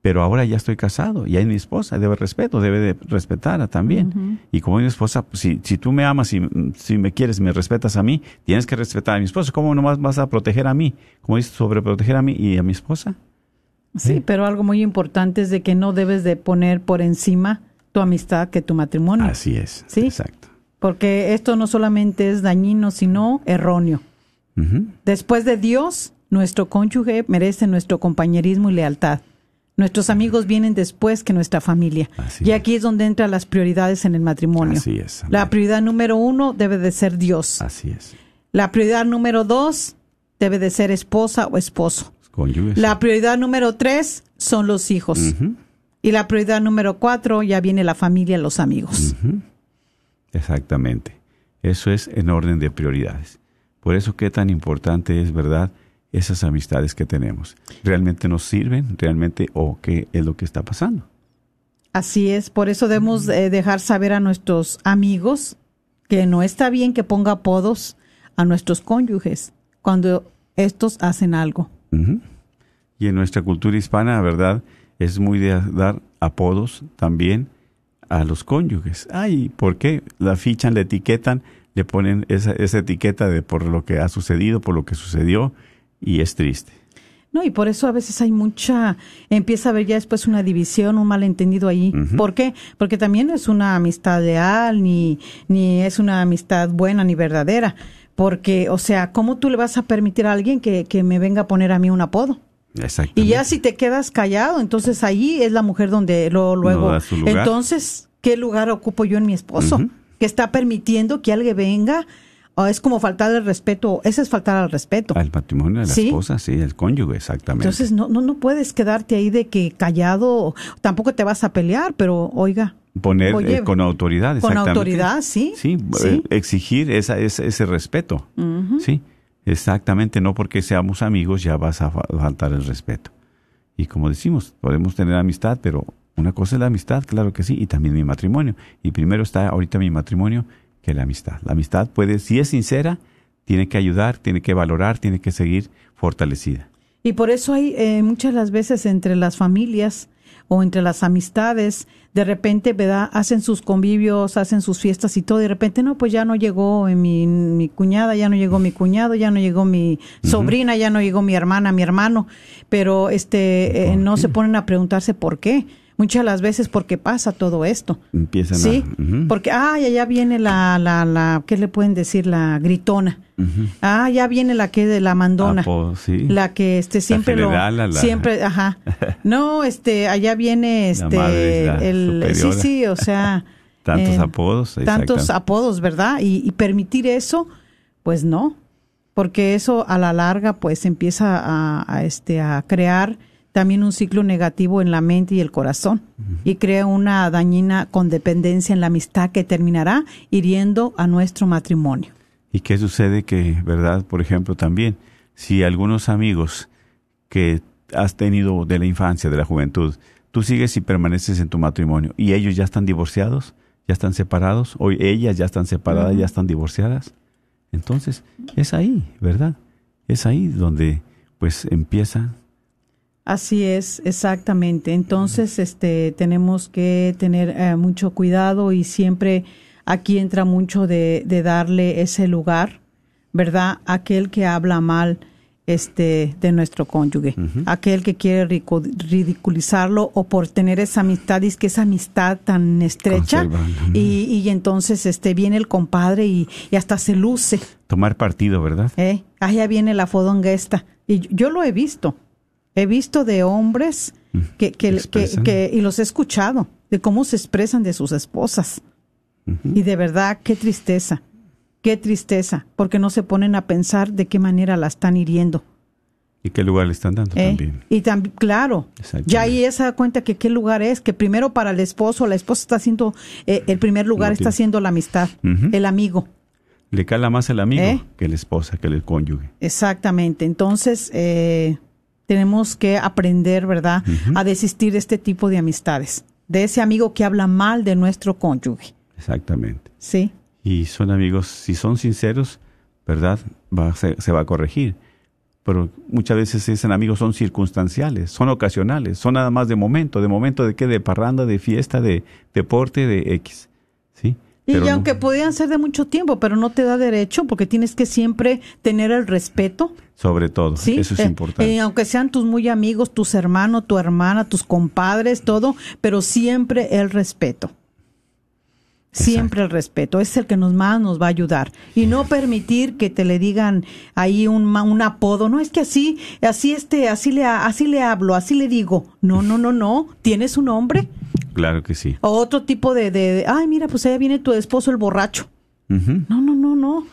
pero ahora ya estoy casado, ya es mi esposa, debe respeto, debe de respetarla también. Y como mi esposa, pues, si, si tú me amas y si me quieres, me respetas a mí, tienes que respetar a mi esposa. ¿Cómo nomás vas a proteger a mí? Como dices, sobreproteger a mí y a mi esposa. Sí, pero algo muy importante es de que no debes de poner por encima tu amistad que tu matrimonio. Así es. Sí. Exacto. Porque esto no solamente es dañino, sino erróneo. Después de Dios, nuestro cónyuge merece nuestro compañerismo y lealtad. Nuestros amigos vienen después que nuestra familia. Así y aquí es donde entran las prioridades en el matrimonio. Así es, La prioridad número uno debe de ser Dios. Así es. La prioridad número dos debe de ser esposa o esposo. Cónyuges. La prioridad número tres son los hijos. Y la prioridad número cuatro ya viene la familia, los amigos. Exactamente. Eso es en orden de prioridades. Por eso qué tan importante es, ¿verdad? Esas amistades que tenemos. ¿Realmente nos sirven? ¿Realmente o qué es lo que está pasando? Así es, por eso debemos eh, dejar saber a nuestros amigos que no está bien que ponga apodos a nuestros cónyuges cuando estos hacen algo. Y en nuestra cultura hispana, ¿verdad? Es muy de dar apodos también a los cónyuges. Ay, ¿por qué? La fichan, la etiquetan, le ponen esa, esa etiqueta de por lo que ha sucedido, por lo que sucedió, y es triste. No, y por eso a veces hay mucha, empieza a haber ya después una división, un malentendido ahí. ¿Por qué? Porque también no es una amistad leal, ni, ni es una amistad buena ni verdadera. Porque, o sea, ¿cómo tú le vas a permitir a alguien que, que me venga a poner a mí un apodo? Y ya si te quedas callado, entonces ahí es la mujer donde lo, luego. Entonces, ¿qué lugar ocupo yo en mi esposo? Que está permitiendo que alguien venga. O es como faltar el respeto. Ese es faltar al respeto. Al matrimonio de la Sí. esposa, sí, el cónyuge, exactamente. Entonces, no, no, no puedes quedarte ahí de que callado. Tampoco te vas a pelear, pero oiga. Poner oye, eh, con autoridad, con exactamente. autoridad, sí. Sí, Sí. eh, exigir esa, esa- ese respeto. Sí. Exactamente, no porque seamos amigos ya vas a fa- faltar el respeto. Y como decimos, podemos tener amistad, pero una cosa es la amistad, claro que sí, y también mi matrimonio. Y primero está ahorita mi matrimonio que la amistad. La amistad puede, si es sincera, tiene que ayudar, tiene que valorar, tiene que seguir fortalecida. Y por eso hay eh, muchas las veces entre las familias o entre las amistades, de repente, ¿verdad? Hacen sus convivios, hacen sus fiestas y todo, y de repente, no, pues ya no llegó mi, mi cuñada, ya no llegó mi cuñado, ya no llegó mi sobrina, ya no llegó mi hermana, mi hermano, pero este, eh, no se ponen a preguntarse por qué. Muchas las veces porque pasa todo esto. Empiezan Sí, a... Porque, ah, ya, ya viene la, la, la, ¿qué le pueden decir? La gritona. Ah, ya viene la que de la mandona. Apodo, sí. La que este siempre lo general, la- la- siempre, ajá. No, este allá viene este el sí, superiora. sí, o sea, Tantos eh, apodos. tantos apodos, ¿verdad? Y, y permitir eso, pues no, porque eso a la larga pues empieza a, a, este a crear también un ciclo negativo en la mente y el corazón y crea una dañina condependencia en la amistad que terminará hiriendo a nuestro matrimonio. ¿Y qué sucede que, verdad, por ejemplo, también, si algunos amigos que has tenido de la infancia, de la juventud, tú sigues y permaneces en tu matrimonio y ellos ya están divorciados, ya están separados, o ellas ya están separadas, ya están divorciadas, entonces es ahí, ¿verdad? Es ahí donde pues empieza Así es, exactamente. Entonces, este, tenemos que tener eh, mucho cuidado y siempre aquí entra mucho de, de darle ese lugar, ¿verdad? Aquel que habla mal, este, de nuestro cónyuge, aquel que quiere ridiculizarlo o por tener esa amistad y es que esa amistad tan estrecha y, y entonces, este, viene el compadre y, y hasta se luce. tomar partido, ¿verdad? ¿eh? Ya viene la fodonga esta. Y yo lo he visto. He visto de hombres que, que, que, y los he escuchado, de cómo se expresan de sus esposas. Y de verdad, qué tristeza, qué tristeza, porque no se ponen a pensar de qué manera la están hiriendo. ¿Y qué lugar le están dando ¿eh? también? Y también, claro, ya ahí se da cuenta que qué lugar es, que primero para el esposo, la esposa está haciendo, eh, el primer lugar No está haciendo la amistad, el amigo. Le cala más el amigo ¿Eh? que la esposa, que el cónyuge. Exactamente. Entonces, eh, tenemos que aprender, ¿verdad?, a desistir de este tipo de amistades, de ese amigo que habla mal de nuestro cónyuge. Exactamente. Sí, y son amigos, si son sinceros, ¿verdad? Va, se, se va a corregir. Pero muchas veces esos amigos son circunstanciales, son ocasionales, son nada más de momento, de momento de qué, de parranda, de fiesta, de deporte, de X. ¿Sí? Y no- aunque podían ser de mucho tiempo, pero no te da derecho porque tienes que siempre tener el respeto. sobre todo, Sí, eso es Eh, importante. eh, aunque sean tus muy amigos, tus hermanos, tu hermana, tus compadres, todo, pero siempre el respeto. Siempre el respeto es el que nos más nos va a ayudar y no permitir que te le digan ahí un, un apodo. No es que así, así este, así le, así le hablo, así le digo. No, no, no, no. Tienes un nombre claro que sí. o otro tipo de, de, de, ay, mira, pues allá viene tu esposo el borracho. No, no, no, no.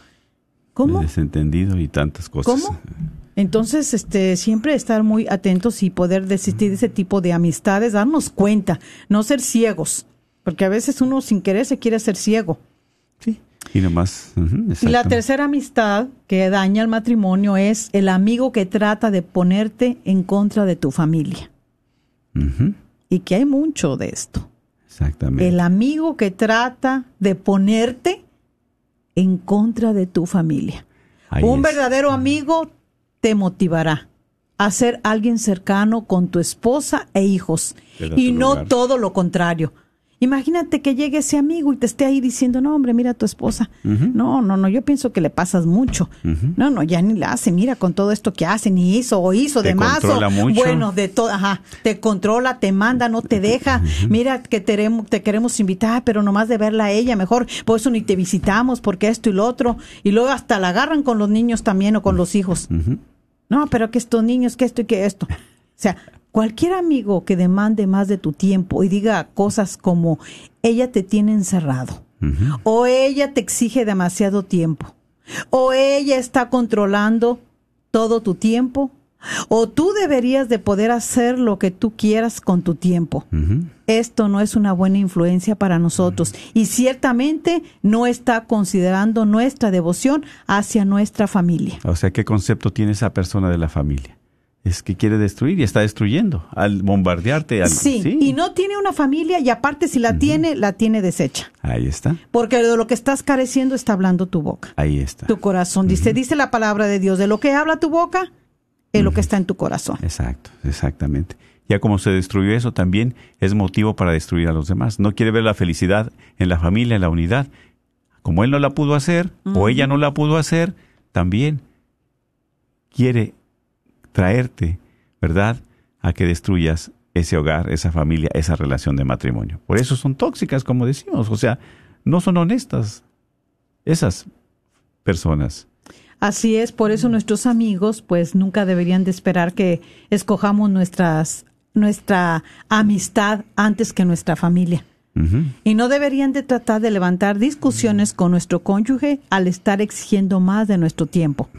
¿Cómo? Desentendido y tantas cosas. ¿Cómo? Entonces, este, siempre estar muy atentos y poder desistir de ese tipo de amistades, darnos cuenta, no ser ciegos, porque a veces uno sin querer se quiere hacer ciego. Sí. Y nomás. Y la tercera amistad que daña el matrimonio es el amigo que trata de ponerte en contra de tu familia. Y que hay mucho de esto. Exactamente. El amigo que trata de ponerte en contra de tu familia. Ahí Un es. verdadero amigo te motivará a ser alguien cercano con tu esposa e hijos y no lugar. todo lo contrario. Imagínate que llegue ese amigo y te esté ahí diciendo, no, hombre, mira a tu esposa. No, no, no, yo pienso que le pasas mucho. No, no, ya ni la hace, mira con todo esto que hace, ni hizo o hizo Te de más. o- controla mucho. Bueno, de todo, ajá, te controla, te manda, no te deja. Mira que te, queremos- te queremos invitar, pero nomás de verla a ella, mejor, por eso ni te visitamos, porque esto y lo otro. Y luego hasta la agarran con los niños también o con los hijos. No, pero que estos niños, que esto y que esto. O sea, cualquier amigo que demande más de tu tiempo y diga cosas como ella te tiene encerrado, o ella te exige demasiado tiempo, o ella está controlando todo tu tiempo, o tú deberías de poder hacer lo que tú quieras con tu tiempo. Esto no es una buena influencia para nosotros y ciertamente no está considerando nuestra devoción hacia nuestra familia. O sea, ¿qué concepto tiene esa persona de la familia? Es que quiere destruir y está destruyendo al bombardearte. Al, Sí, y no tiene una familia y aparte si la tiene, la tiene deshecha. Ahí está, Porque de lo que estás careciendo está hablando tu boca, ahí está. tu corazón. Dice, dice la palabra de Dios, de lo que habla tu boca es lo que está en tu corazón. Exacto, exactamente. Ya como se destruyó eso, también es motivo para destruir a los demás. No quiere ver la felicidad en la familia, en la unidad. Como él no la pudo hacer, o ella no la pudo hacer, también quiere traerte, ¿verdad?, a que destruyas ese hogar, esa familia, esa relación de matrimonio. Por eso son tóxicas, como decimos. O sea, no son honestas esas personas. Así es, por eso nuestros amigos pues nunca deberían de esperar que escojamos nuestras nuestra amistad antes que nuestra familia. Y no deberían de tratar de levantar discusiones con nuestro cónyuge al estar exigiendo más de nuestro tiempo.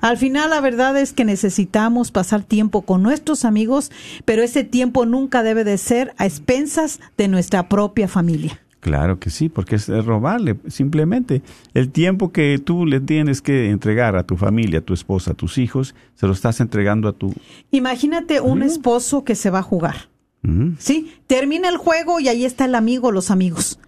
Al final la verdad es que necesitamos pasar tiempo con nuestros amigos, pero ese tiempo nunca debe de ser a expensas de nuestra propia familia. Claro que sí, porque es robarle simplemente el tiempo que tú le tienes que entregar a tu familia, a tu esposa, a tus hijos, se lo estás entregando a tu... Imagínate un esposo que se va a jugar. ¿Sí? Termina el juego y ahí está el amigo, los amigos.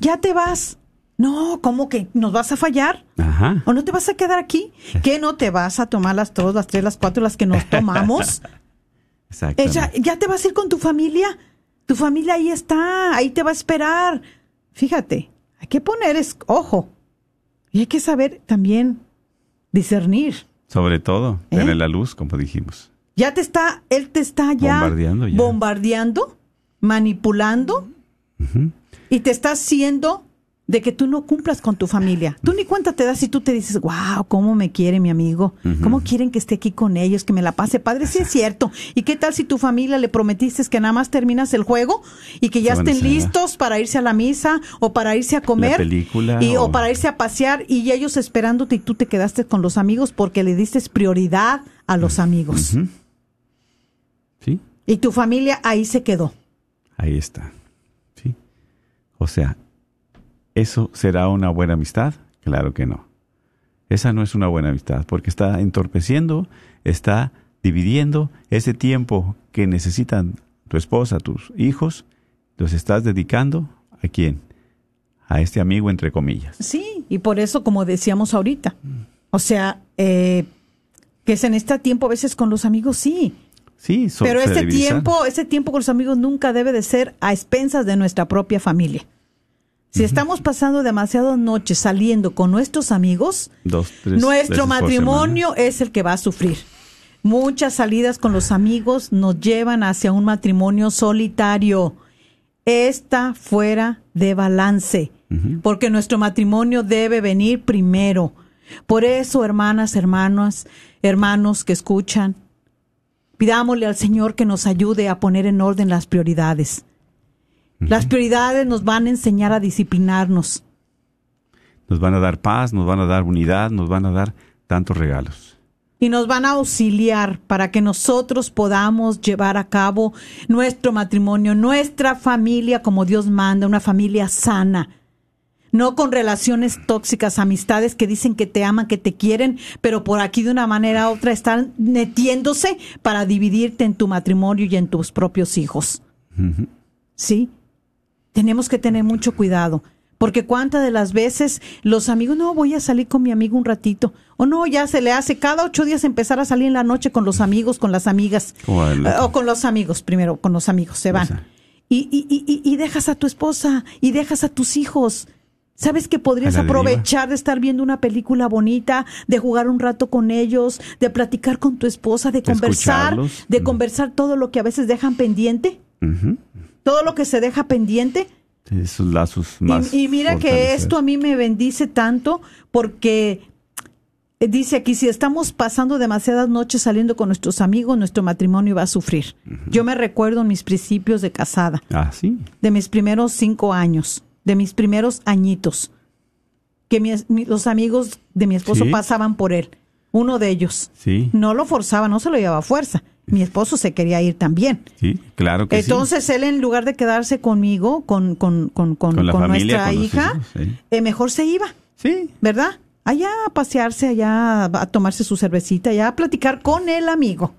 Ya te vas. No, ¿cómo que nos vas a fallar? Ajá. ¿O no te vas a quedar aquí? ¿Qué no te vas a tomar las dos, las tres, las cuatro, las que nos tomamos? Eh, ya, ya te vas a ir con tu familia. Tu familia ahí está, ahí te va a esperar. Fíjate, hay que poner es, ojo. Y hay que saber también discernir. Sobre todo, ¿Eh? tener la luz, como dijimos. Ya te está, él te está ya Bombardeando ya. bombardeando, manipulando y te está haciendo de que tú no cumplas con tu familia. Tú ni cuenta te das si tú te dices, wow, cómo me quiere mi amigo, cómo quieren que esté aquí con ellos, que me la pase padre. Sí es cierto. ¿Y qué tal si tu familia le prometiste que nada más terminas el juego y que ya Se estén listos para irse a la misa o para irse a comer película y, o... o- para irse a pasear y ellos esperándote y tú te quedaste con los amigos porque le diste prioridad a los amigos? ¿Sí? Y tu familia ahí se quedó. Ahí está. ¿Sí? O sea, ¿eso será una buena amistad? Claro que no. Esa no es una buena amistad porque está entorpeciendo, está dividiendo ese tiempo que necesitan tu esposa, tus hijos, los estás dedicando a quién? A este amigo entre comillas. Sí, y por eso, como decíamos ahorita, o sea, eh, que se necesita tiempo a veces con los amigos, sí, Sí, so- pero ese tiempo, ese tiempo con los amigos nunca debe de ser a expensas de nuestra propia familia. Si estamos pasando demasiadas noches saliendo con nuestros amigos, Dos, tres nuestro matrimonio es el que va a sufrir. Muchas salidas con los amigos nos llevan hacia un matrimonio solitario. Está fuera de balance, porque nuestro matrimonio debe venir primero. Por eso, hermanas, hermanos, hermanos que escuchan, pidámosle al Señor que nos ayude a poner en orden las prioridades. Las prioridades nos van a enseñar a disciplinarnos. Nos van a dar paz, nos van a dar unidad, nos van a dar tantos regalos. y nos van a auxiliar para que nosotros podamos llevar a cabo nuestro matrimonio, nuestra familia como Dios manda, una familia sana. No con relaciones tóxicas, amistades que dicen que te aman, que te quieren, pero por aquí de una manera u otra están metiéndose para dividirte en tu matrimonio y en tus propios hijos. ¿Sí? Tenemos que tener mucho cuidado. Porque cuántas de las veces los amigos, no, voy a salir con mi amigo un ratito. O no, ya se le hace cada ocho días empezar a salir en la noche con los amigos, con las amigas. O Eh, O con los amigos, primero, con los amigos, se van. Y, y, y- y dejas a tu esposa y dejas a tus hijos. ¿Sabes que podrías aprovechar de estar viendo una película bonita, de jugar un rato con ellos, de platicar con tu esposa, de conversar, escucharlos. de Mm. conversar todo lo que a veces dejan pendiente? Todo lo que se deja pendiente. Esos lazos más. Y, y mira que esto a mí me bendice tanto porque eh, dice aquí, si estamos pasando demasiadas noches saliendo con nuestros amigos, nuestro matrimonio va a sufrir. Yo me recuerdo en mis principios de casada, Ah, sí. de mis primeros cinco años, de mis primeros añitos, que mi- los amigos de mi esposo Sí. pasaban por él. uno de ellos. Sí. No lo forzaba, no se lo llevaba a fuerza. Mi esposo se quería ir también. Sí, claro que Entonces él en lugar de quedarse conmigo, con, con, con, con, familia, nuestra hija, hijos, eh, mejor se iba, sí. ¿verdad? Allá a pasearse, allá a tomarse su cervecita, allá a platicar con el amigo.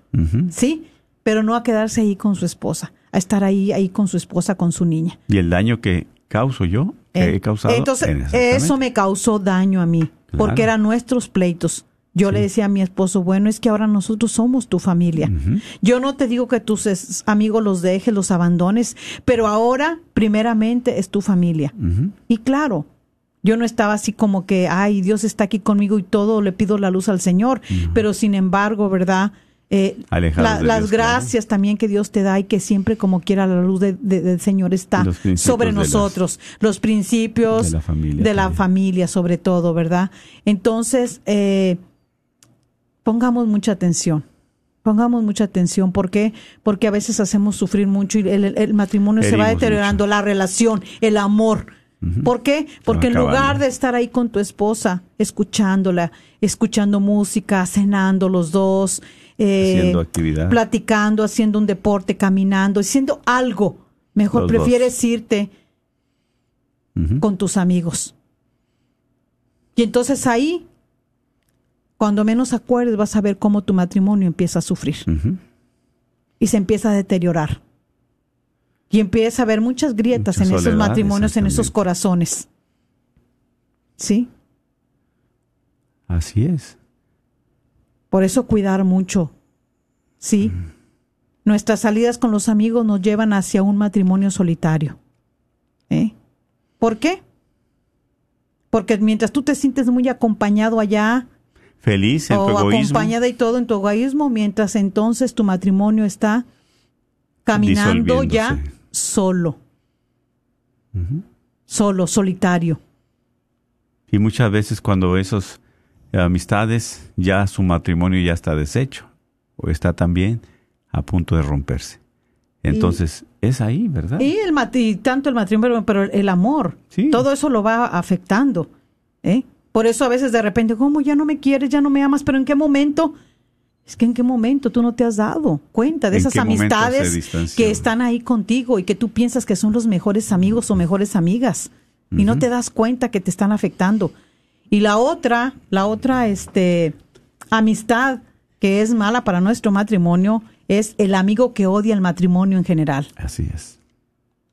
¿sí? Pero no a quedarse ahí con su esposa, a estar ahí, ahí con su esposa, con su niña. Y el daño que causo yo, que Eh, he causado. Entonces, eso me causó daño a mí, porque eran nuestros pleitos. Yo le decía a mi esposo, bueno, es que ahora nosotros somos tu familia. Yo no te digo que tus amigos los dejes, los abandones, pero ahora, primeramente, es tu familia. Y claro, yo no estaba así como que, ay, Dios está aquí conmigo y todo, le pido la luz al Señor, pero sin embargo, ¿verdad? Eh, la- las Dios, claro. gracias también que Dios te da y que siempre como quiera la luz de- de- del Señor está sobre las- nosotros, los principios de la familia de la también. familia sobre todo, ¿verdad? Entonces, eh, pongamos mucha atención. Pongamos mucha atención. ¿Por qué? Porque a veces hacemos sufrir mucho y el, matrimonio se va deteriorando, la relación, el amor. ¿Por qué? Porque en lugar de estar ahí con tu esposa, escuchándola, escuchando música, cenando los dos, eh, Haciendo actividad. platicando, haciendo un deporte, caminando, haciendo algo, mejor Los dos. prefieres irte con tus amigos. Y entonces ahí, cuando menos acuerdes, vas a ver cómo tu matrimonio empieza a sufrir y se empieza a deteriorar. Y empieza a haber muchas grietas Mucha en esos matrimonios, en esos corazones. ¿Sí? Así es. Por eso cuidar mucho. ¿Sí? Nuestras salidas con los amigos nos llevan hacia un matrimonio solitario. ¿Eh? ¿Por qué? Porque mientras tú te sientes muy acompañado allá, Feliz en tu o egoísmo. acompañada y todo en tu egoísmo, mientras entonces tu matrimonio está caminando ya solo, solo, solitario. Y muchas veces cuando esos amistades, ya su matrimonio ya está deshecho o está también a punto de romperse. Entonces, es ahí, ¿verdad? Y el y tanto el matrimonio, pero el amor, Sí. todo eso lo va afectando. ¿eh? Por eso a veces de repente, ¿cómo ya no me quieres, ya no me amas? Pero ¿en qué momento? Es que en qué momento tú no te has dado cuenta de ¿En esas amistades que están ahí contigo y que tú piensas que son los mejores amigos o mejores amigas y no te das cuenta que te están afectando. Y la otra, la otra este amistad que es mala para nuestro matrimonio es el amigo que odia el matrimonio en general. Así es.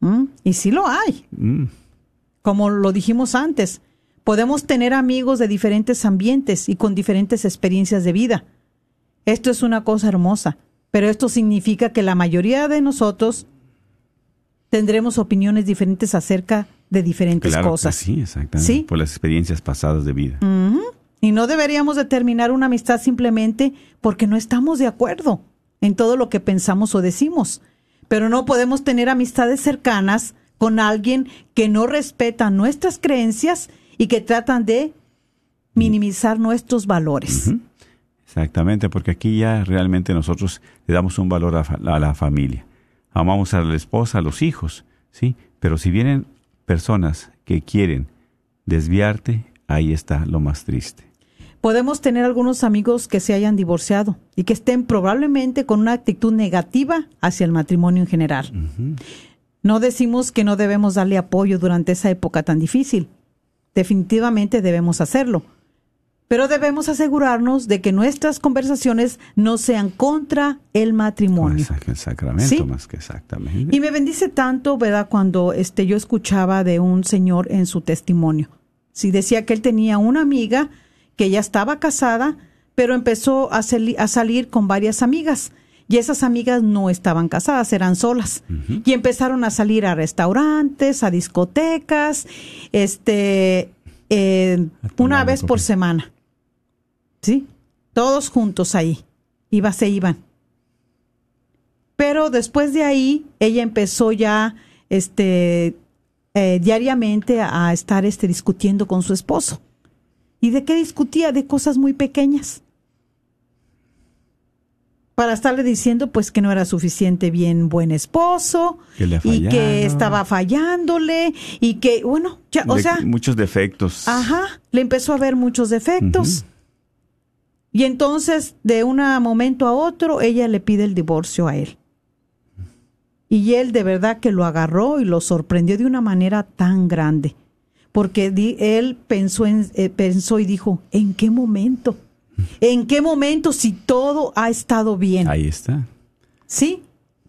¿Mm? Y sí lo hay, Mm. como lo dijimos antes. Podemos tener amigos de diferentes ambientes y con diferentes experiencias de vida. Esto es una cosa hermosa, pero esto significa que la mayoría de nosotros tendremos opiniones diferentes acerca de diferentes Claro que cosas. sí, exactamente. ¿Sí? Por las experiencias pasadas de vida. Y no deberíamos determinar una amistad simplemente porque no estamos de acuerdo en todo lo que pensamos o decimos. Pero no podemos tener amistades cercanas con alguien que no respeta nuestras creencias y que tratan de minimizar nuestros valores. Exactamente, porque aquí ya realmente nosotros le damos un valor a, a la familia. Amamos a la esposa, a los hijos, ¿sí? Pero si vienen personas que quieren desviarte, ahí está lo más triste. Podemos tener algunos amigos que se hayan divorciado y que estén probablemente con una actitud negativa hacia el matrimonio en general. No decimos que no debemos darle apoyo durante esa época tan difícil. Definitivamente debemos hacerlo. Pero debemos asegurarnos de que nuestras conversaciones no sean contra el matrimonio. Con el sacramento Sí. más que exactamente. Y me bendice tanto, ¿verdad? Cuando este, yo escuchaba de un señor en su testimonio. Sí, decía que él tenía una amiga que ya estaba casada, pero empezó a, sali- a salir con varias amigas. Y esas amigas no estaban casadas, eran solas. Y empezaron a salir a restaurantes, a discotecas, este, eh, una un vez por semana. ¿Sí? Todos juntos ahí. Iba, se iban. Pero después de ahí, ella empezó ya, este, eh, diariamente a estar, este, discutiendo con su esposo. ¿Y de qué discutía? De cosas muy pequeñas. Para estarle diciendo, pues, que no era suficiente bien buen esposo Que le y que estaba fallándole y que, bueno, ya, o De- sea, muchos defectos. Ajá, le empezó a ver muchos defectos. Y entonces, de un momento a otro, ella le pide el divorcio a él. Y él de verdad que lo agarró y lo sorprendió de una manera tan grande. Porque di- él pensó, en, eh, pensó y dijo, ¿en qué momento? ¿En qué momento si todo ha estado bien? Ahí está. Sí,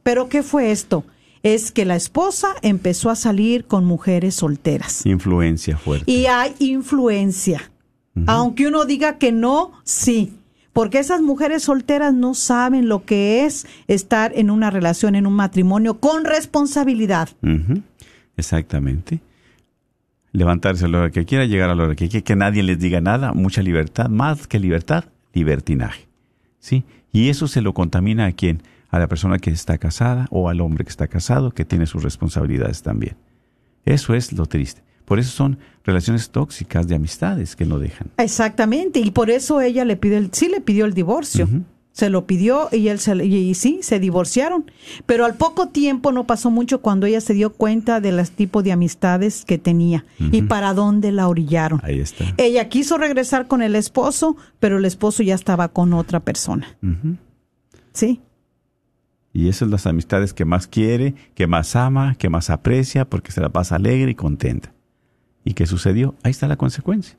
pero ¿qué fue esto? Es que la esposa empezó a salir con mujeres solteras. Influencia fuerte. Y hay influencia. Aunque uno diga que no, sí. Porque esas mujeres solteras no saben lo que es estar en una relación, en un matrimonio con responsabilidad. Exactamente. Levantarse a la hora que quiera, llegar a la hora que quiera, que nadie les diga nada, mucha libertad, más que libertad, libertinaje. ¿Sí? Y eso se lo contamina a quién? A la persona que está casada o al hombre que está casado, que tiene sus responsabilidades también. Eso es lo triste. Por eso son relaciones tóxicas de amistades que no dejan. Exactamente, y por eso ella le pide el, sí le pidió el divorcio. Se lo pidió y él se, y, y sí, se divorciaron. Pero al poco tiempo, no pasó mucho cuando ella se dio cuenta de los tipos de amistades que tenía y para dónde la orillaron. Ahí está. Ella quiso regresar con el esposo, pero el esposo ya estaba con otra persona. ¿Sí? Y esas son las amistades que más quiere, que más ama, que más aprecia, porque se la pasa alegre y contenta. ¿Y qué sucedió? Ahí está la consecuencia.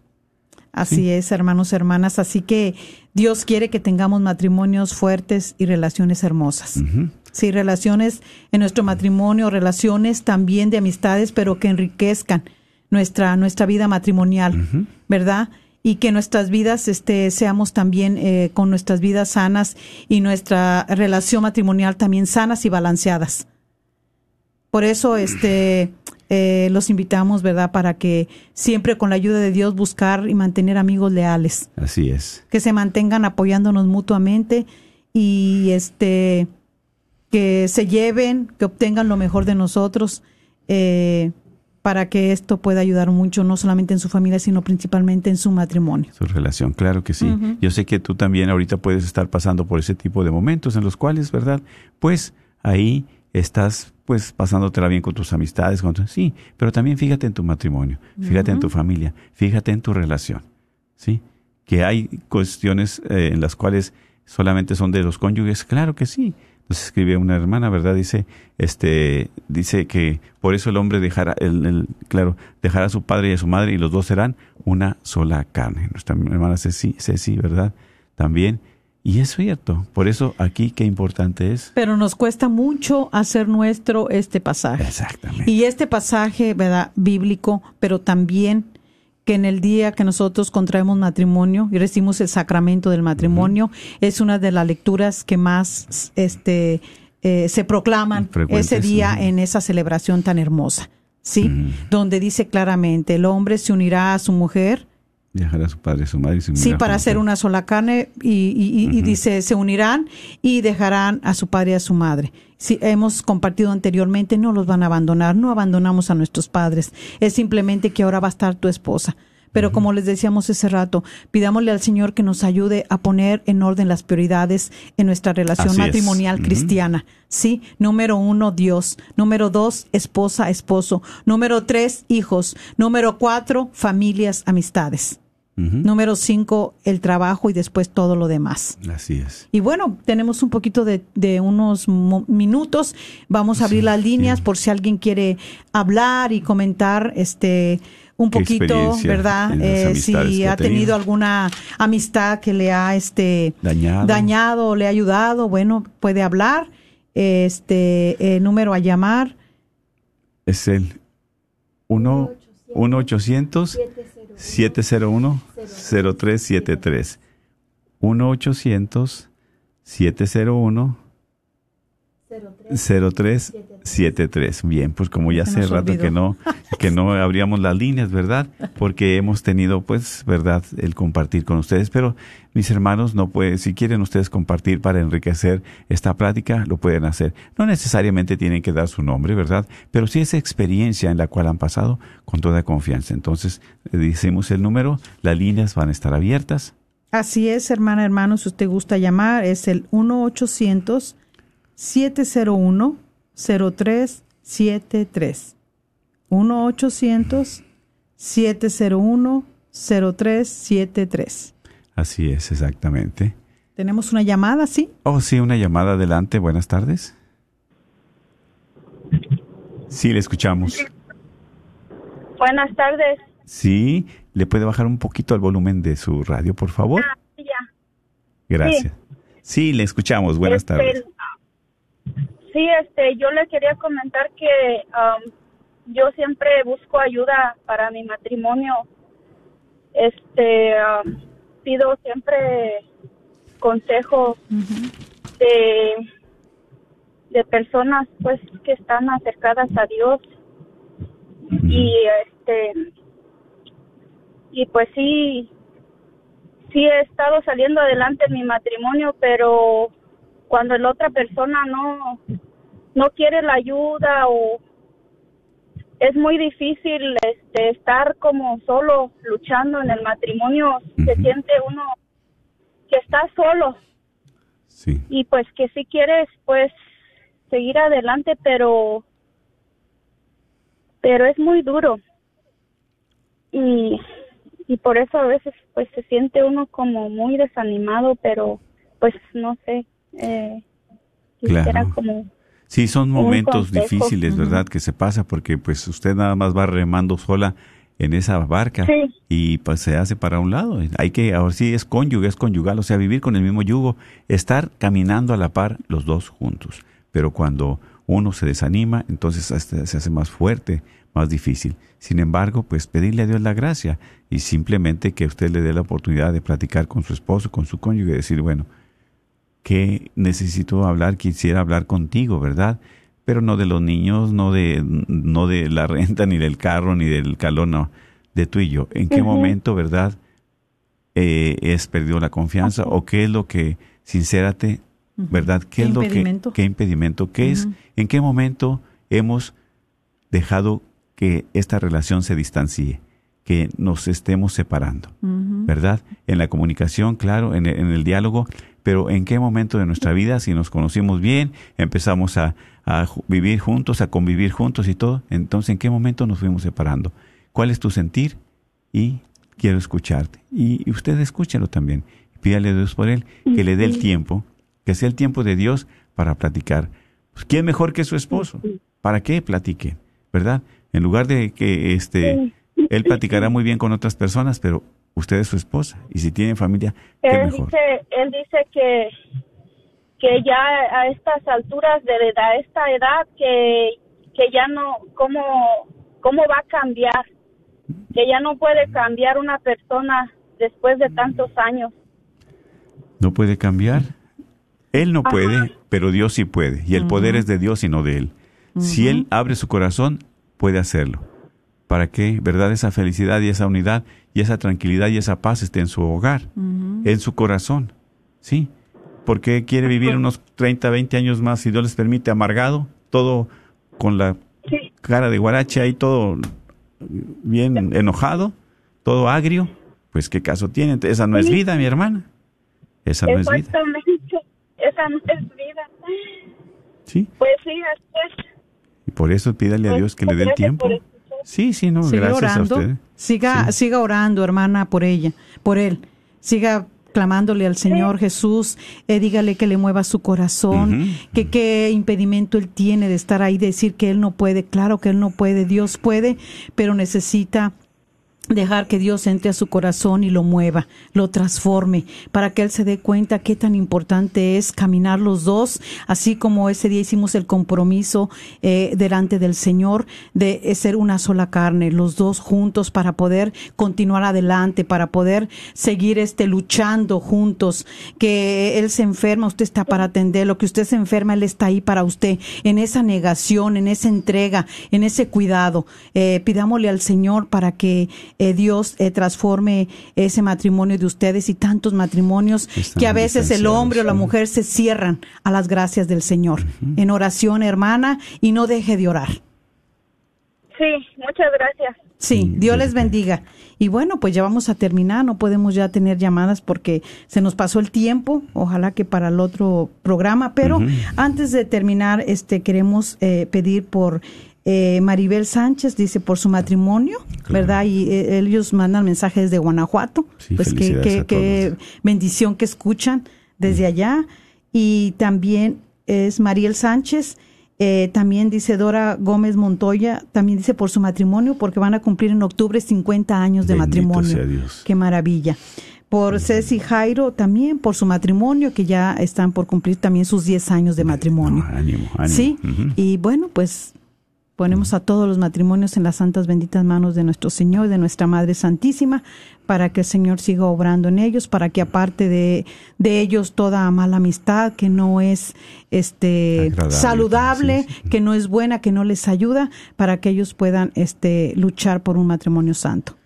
Así es, hermanos, hermanas. Así que Dios quiere que tengamos matrimonios fuertes y relaciones hermosas. Sí, relaciones en nuestro matrimonio, relaciones también de amistades, pero que enriquezcan nuestra, nuestra vida matrimonial, ¿verdad? Y que nuestras vidas este, seamos también eh, con nuestras vidas sanas y nuestra relación matrimonial también sanas y balanceadas. Por eso este, eh, los invitamos, ¿verdad? Para que siempre con la ayuda de Dios buscar y mantener amigos leales Así es. que se mantengan apoyándonos mutuamente y este que se lleven, que obtengan lo mejor de nosotros eh, para que esto pueda ayudar mucho, no solamente en su familia, sino principalmente en su matrimonio. Su relación, claro que sí. Yo sé que tú también ahorita puedes estar pasando por ese tipo de momentos en los cuales, ¿verdad? Pues ahí estás pues pasándotela bien con tus amistades, con tu- sí, pero también fíjate en tu matrimonio, fíjate en tu familia, fíjate en tu relación, ¿sí? Que hay cuestiones eh, en las cuales solamente son de los cónyuges, claro que sí. Nos escribe una hermana, ¿verdad? Dice, este, dice que por eso el hombre dejará, el, el- claro, dejará a su padre y a su madre y los dos serán una sola carne. Nuestra hermana Ceci, Ceci ¿verdad? También. Y es cierto. Por eso aquí qué importante es. Pero nos cuesta mucho hacer nuestro este pasaje. Exactamente. Y este pasaje, ¿verdad? Bíblico, pero también que en el día que nosotros contraemos matrimonio y recibimos el sacramento del matrimonio, es una de las lecturas que más este, eh, se proclaman Frecuentes, ese día en esa celebración tan hermosa. ¿Sí? Donde dice claramente, el hombre se unirá a su mujer Dejará a su padre y a su madre y se Sí, para hacer una sola carne y, y- y- y dice, se unirán y dejarán a su padre y a su madre. Si hemos compartido anteriormente, no los van a abandonar, no abandonamos a nuestros padres. Es simplemente que ahora va a estar tu esposa. Pero como les decíamos ese rato, pidámosle al Señor que nos ayude a poner en orden las prioridades en nuestra relación Así es. matrimonial cristiana. Sí, número uno, Dios. Número dos, esposa, esposo. Número tres, hijos. Número cuatro, familias, amistades. Ujú. Número cinco, el trabajo y después todo lo demás. Así es. Y bueno, tenemos un poquito de, de unos minutos. Vamos a abrir las líneas por si alguien quiere hablar y comentar este un ¿Qué poquito, ¿verdad? Eh, si ha tenido tenido? alguna amistad que le ha este Dañado. dañado o le ha ayudado, bueno, puede hablar. Este eh, número a llamar Es el 1 800 701 0373 1 800 701 0373. Bien, pues como ya Se hace rato olvidó. que no que no abríamos las líneas, ¿verdad? Porque hemos tenido pues, ¿verdad?, el compartir con ustedes, pero mis hermanos no pueden si quieren ustedes compartir para enriquecer esta plática, lo pueden hacer. No necesariamente tienen que dar su nombre, ¿verdad? Pero sí esa experiencia en la cual han pasado con toda confianza. Entonces, le decimos el número, las líneas van a estar abiertas. Así es, hermana, hermano, si usted gusta llamar, es el 1-800-701-0373. 1-800-701-0373. Así es, exactamente. Tenemos una llamada, ¿sí? Oh, sí, una llamada adelante. Buenas tardes. Sí, le escuchamos. Buenas tardes. Sí, ¿le puede bajar un poquito el volumen de su radio, por favor? Ah, ya. Gracias. Sí, le escuchamos. Buenas Este, tardes. Sí, este, yo le quería comentar que um, yo siempre busco ayuda para mi matrimonio. Este, um, pido siempre consejo de, de personas, pues, que están acercadas a Dios. Y, este, y pues sí, sí he estado saliendo adelante en mi matrimonio, pero cuando la otra persona no no quiere la ayuda o es muy difícil este estar como solo luchando en el matrimonio se siente uno que está solo. Sí. y pues que si quieres pues seguir adelante pero pero es muy duro. Y y por eso a veces pues se siente uno como muy desanimado pero pues no sé eh, Claro. como Sí, son momentos difíciles, ¿verdad? Que se pasa porque pues usted nada más va remando sola en esa barca Sí. y pues se hace para un lado. Hay que, ahora sí es cónyuge, es conyugal, o sea, vivir con el mismo yugo, estar caminando a la par los dos juntos. Pero cuando uno se desanima, entonces hasta se hace más fuerte, más difícil. Sin embargo, pues pedirle a Dios la gracia y simplemente que usted le dé la oportunidad de platicar con su esposo, con su cónyuge, y decir, bueno, que necesito hablar, quisiera hablar contigo, ¿verdad? Pero no de los niños, no de, no de la renta, ni del carro, ni del calor, no, de tú y yo. ¿En qué momento, verdad, eh, es perdido la confianza? ¿O qué es lo que, sincérate, verdad, qué, ¿Qué es lo impedimento? que, qué impedimento, qué es, en qué momento hemos dejado que esta relación se distancie, que nos estemos separando? ¿verdad? En la comunicación, claro, en el, en el diálogo, pero ¿en qué momento de nuestra vida, si nos conocimos bien, empezamos a, vivir juntos, a convivir juntos y todo, entonces ¿en qué momento nos fuimos separando? ¿Cuál es tu sentir? Y quiero escucharte. Y, usted escúchelo también. Pídale a Dios por él, que le dé el tiempo, que sea el tiempo de Dios para platicar. Pues, ¿Quién mejor que su esposo? ¿Para qué platique? ¿Verdad? En lugar de que este él platicará muy bien con otras personas, pero usted es su esposa y si tiene familia, qué él mejor. dice él dice que que ya a estas alturas de edad, a esta edad que que ya no cómo cómo va a cambiar que ya no puede cambiar una persona después de tantos años No puede cambiar. Él no puede, pero Dios sí puede. Y el poder es de Dios y no de él. Si él abre su corazón, puede hacerlo. Para que, verdad, esa felicidad y esa unidad y esa tranquilidad y esa paz esté en su hogar, en su corazón. ¿Sí? Porque quiere vivir unos 30, 20 años más, si Dios les permite, amargado, todo con la cara de guarache ahí, todo bien enojado, todo agrio. Pues qué caso tiene. Esa no es vida, mi hermana. Esa no es vida. esa no es vida Sí. pues sí así es Y por eso pídale a Pues, Dios que le dé el tiempo. Sí, sí, no, Sigue gracias orando. a usted. Siga, siga orando, hermana, por ella, por él. Siga clamándole al Señor Jesús, eh, dígale que le mueva su corazón, que qué impedimento él tiene de estar ahí, decir que él no puede, claro que él no puede, Dios puede, pero necesita dejar que Dios entre a su corazón y lo mueva, lo transforme, para que él se dé cuenta qué tan importante es caminar los dos, así como ese día hicimos el compromiso eh, delante del Señor de eh, ser una sola carne, los dos juntos para poder continuar adelante, para poder seguir este luchando juntos, que él se enferma, usted está para atenderlo, que usted se enferma, él está ahí para usted, en esa negación, en esa entrega, en ese cuidado. Eh, pidámosle al Señor para que eh, Dios eh, transforme ese matrimonio de ustedes y tantos matrimonios Están que a veces el hombre o la mujer se cierran a las gracias del Señor. En oración, hermana, y no deje de orar. sí muchas gracias Sí, Dios les bendiga. Y bueno, pues ya vamos a terminar, no podemos ya tener llamadas porque se nos pasó el tiempo, ojalá que para el otro programa, pero antes de terminar, este queremos eh, pedir por eh, Maribel Sánchez, dice por su matrimonio, ¿verdad? Y eh, ellos mandan mensajes de Guanajuato, Sí, pues qué, qué, qué bendición que escuchan desde allá. Y también es Mariel Sánchez, eh, también dice Dora Gómez Montoya, también dice por su matrimonio, porque van a cumplir en octubre 50 años de Bendito matrimonio. sea Dios. Qué maravilla. Por Ceci Jairo también, por su matrimonio, que ya están por cumplir también sus 10 años de matrimonio. No, ánimo, ánimo. Sí, y bueno, pues ponemos a todos los matrimonios en las santas benditas manos de nuestro Señor, de nuestra Madre Santísima, para que el Señor siga obrando en ellos, para que aparte de, de ellos toda mala amistad que no es este saludable, sí, sí. que no es buena, que no les ayuda, para que ellos puedan este luchar por un matrimonio santo.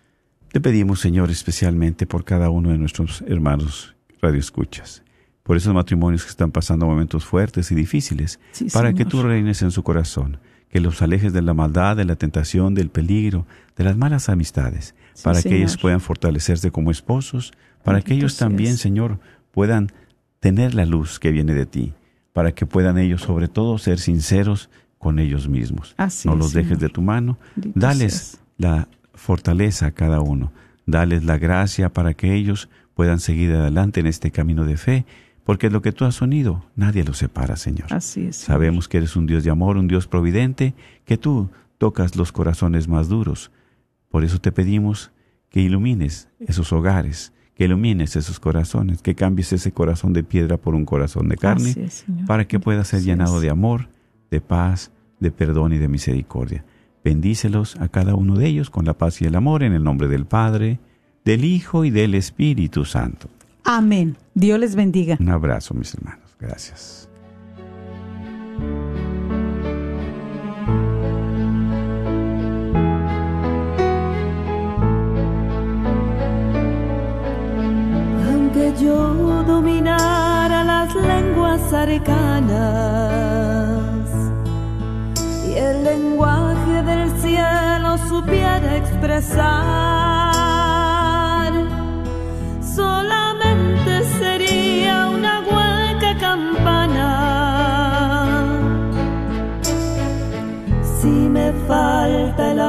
Te pedimos, Señor, especialmente por cada uno de nuestros hermanos radioescuchas, por esos matrimonios que están pasando momentos fuertes y difíciles, Sí, para que tú reines en su corazón, que los alejes de la maldad, de la tentación, del peligro, de las malas amistades, Sí, para que ellos puedan fortalecerse como esposos, para que ellos también. Señor, puedan tener la luz que viene de ti, para que puedan ellos, sobre todo, ser sinceros con ellos mismos. Así no es, los dejes de tu mano, Bendito dales seas. la fortaleza a cada uno, dales la gracia para que ellos puedan seguir adelante en este camino de fe, porque lo que tú has unido, nadie lo separa, Señor. Así es. Señor. Sabemos que eres un Dios de amor, un Dios providente, que tú tocas los corazones más duros. Por eso te pedimos que ilumines esos hogares, que ilumines esos corazones, que cambies ese corazón de piedra por un corazón de carne, es, para que pueda ser Así llenado es. de amor, de paz, de perdón y de misericordia. Bendícelos a cada uno de ellos con la paz y el amor en el nombre del Padre, del Hijo y del Espíritu Santo. Amén. Dios les bendiga. Un abrazo, mis hermanos. Gracias. Aunque yo dominara las lenguas arcanas y el lenguaje del cielo supiera expresar,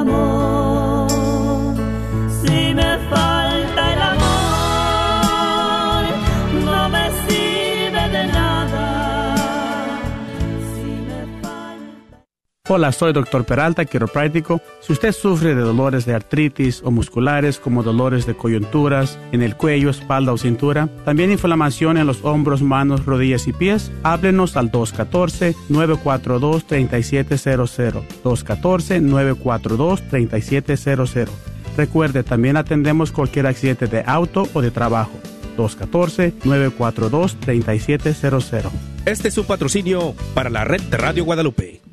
amor, Hola, soy Dr. Peralta, quiropráctico. Si usted sufre de dolores de artritis o musculares como dolores de coyunturas en el cuello, espalda o cintura, también inflamación en los hombros, manos, rodillas y pies, háblenos al 214-942-3700. 214-942-3700. Recuerde, también atendemos cualquier accidente de auto o de trabajo. 214-942-3700. Este es un patrocinio para la red de Radio Guadalupe.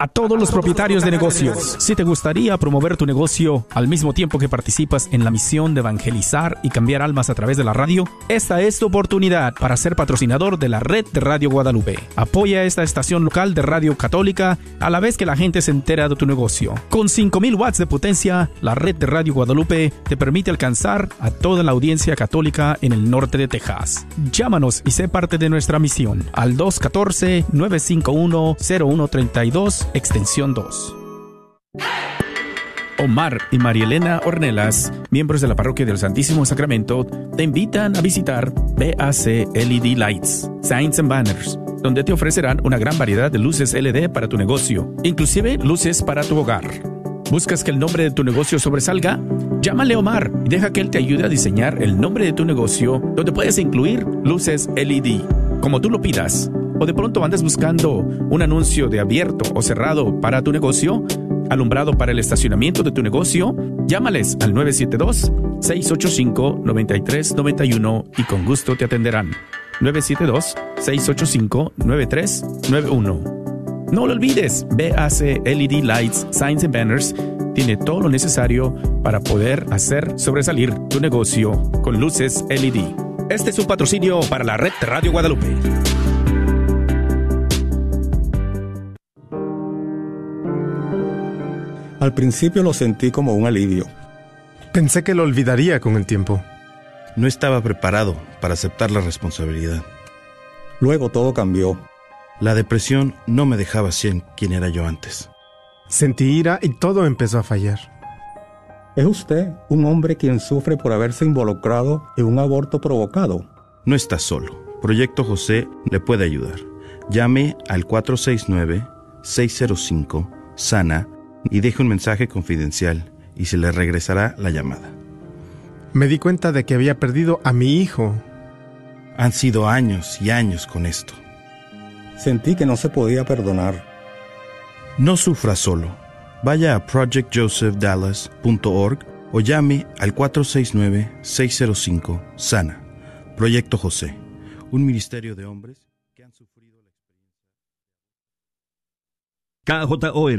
A todos los propietarios de negocios, si te gustaría promover tu negocio al mismo tiempo que participas en la misión de evangelizar y cambiar almas a través de la radio, esta es tu oportunidad para ser patrocinador de la red de Radio Guadalupe. Apoya esta estación local de radio católica a la vez que la gente se entera de tu negocio. Con 5000 watts de potencia, la red de Radio Guadalupe te permite alcanzar a toda la audiencia católica en el norte de Texas. Llámanos y sé parte de nuestra misión al 214-951-0132, extensión 2. Omar y Marielena Ornelas, miembros de la parroquia del Santísimo Sacramento, te invitan a visitar BAC LED Lights, Signs and Banners, donde te ofrecerán una gran variedad de luces LED para tu negocio, inclusive luces para tu hogar. ¿Buscas que el nombre de tu negocio sobresalga? Llámale Omar y deja que él te ayude a diseñar el nombre de tu negocio, donde puedes incluir luces LED, como tú lo pidas. O de pronto andas buscando un anuncio de abierto o cerrado para tu negocio, alumbrado para el estacionamiento de tu negocio, llámales al 972-685-9391 y con gusto te atenderán. 972-685-9391. No lo olvides, BAC LED Lights, Signs and Banners tiene todo lo necesario para poder hacer sobresalir tu negocio con luces LED. Este es un patrocinio para la red Radio Guadalupe. Al principio lo sentí como un alivio. Pensé que lo olvidaría con el tiempo. No estaba preparado para aceptar la responsabilidad. Luego todo cambió. La depresión no me dejaba ser quien era yo antes. Sentí ira y todo empezó a fallar. ¿Es usted un hombre quien sufre por haberse involucrado en un aborto provocado? No está solo. Proyecto José le puede ayudar. Llame al 469-605-SANA y deje un mensaje confidencial y se le regresará la llamada. Me di cuenta de que había perdido a mi hijo. Han sido años y años con esto. Sentí que no se podía perdonar. No sufra solo. Vaya a projectjosephdallas.org o llame al 469-605-SANA. Proyecto José, un ministerio de hombres que han sufrido la experiencia. KJOR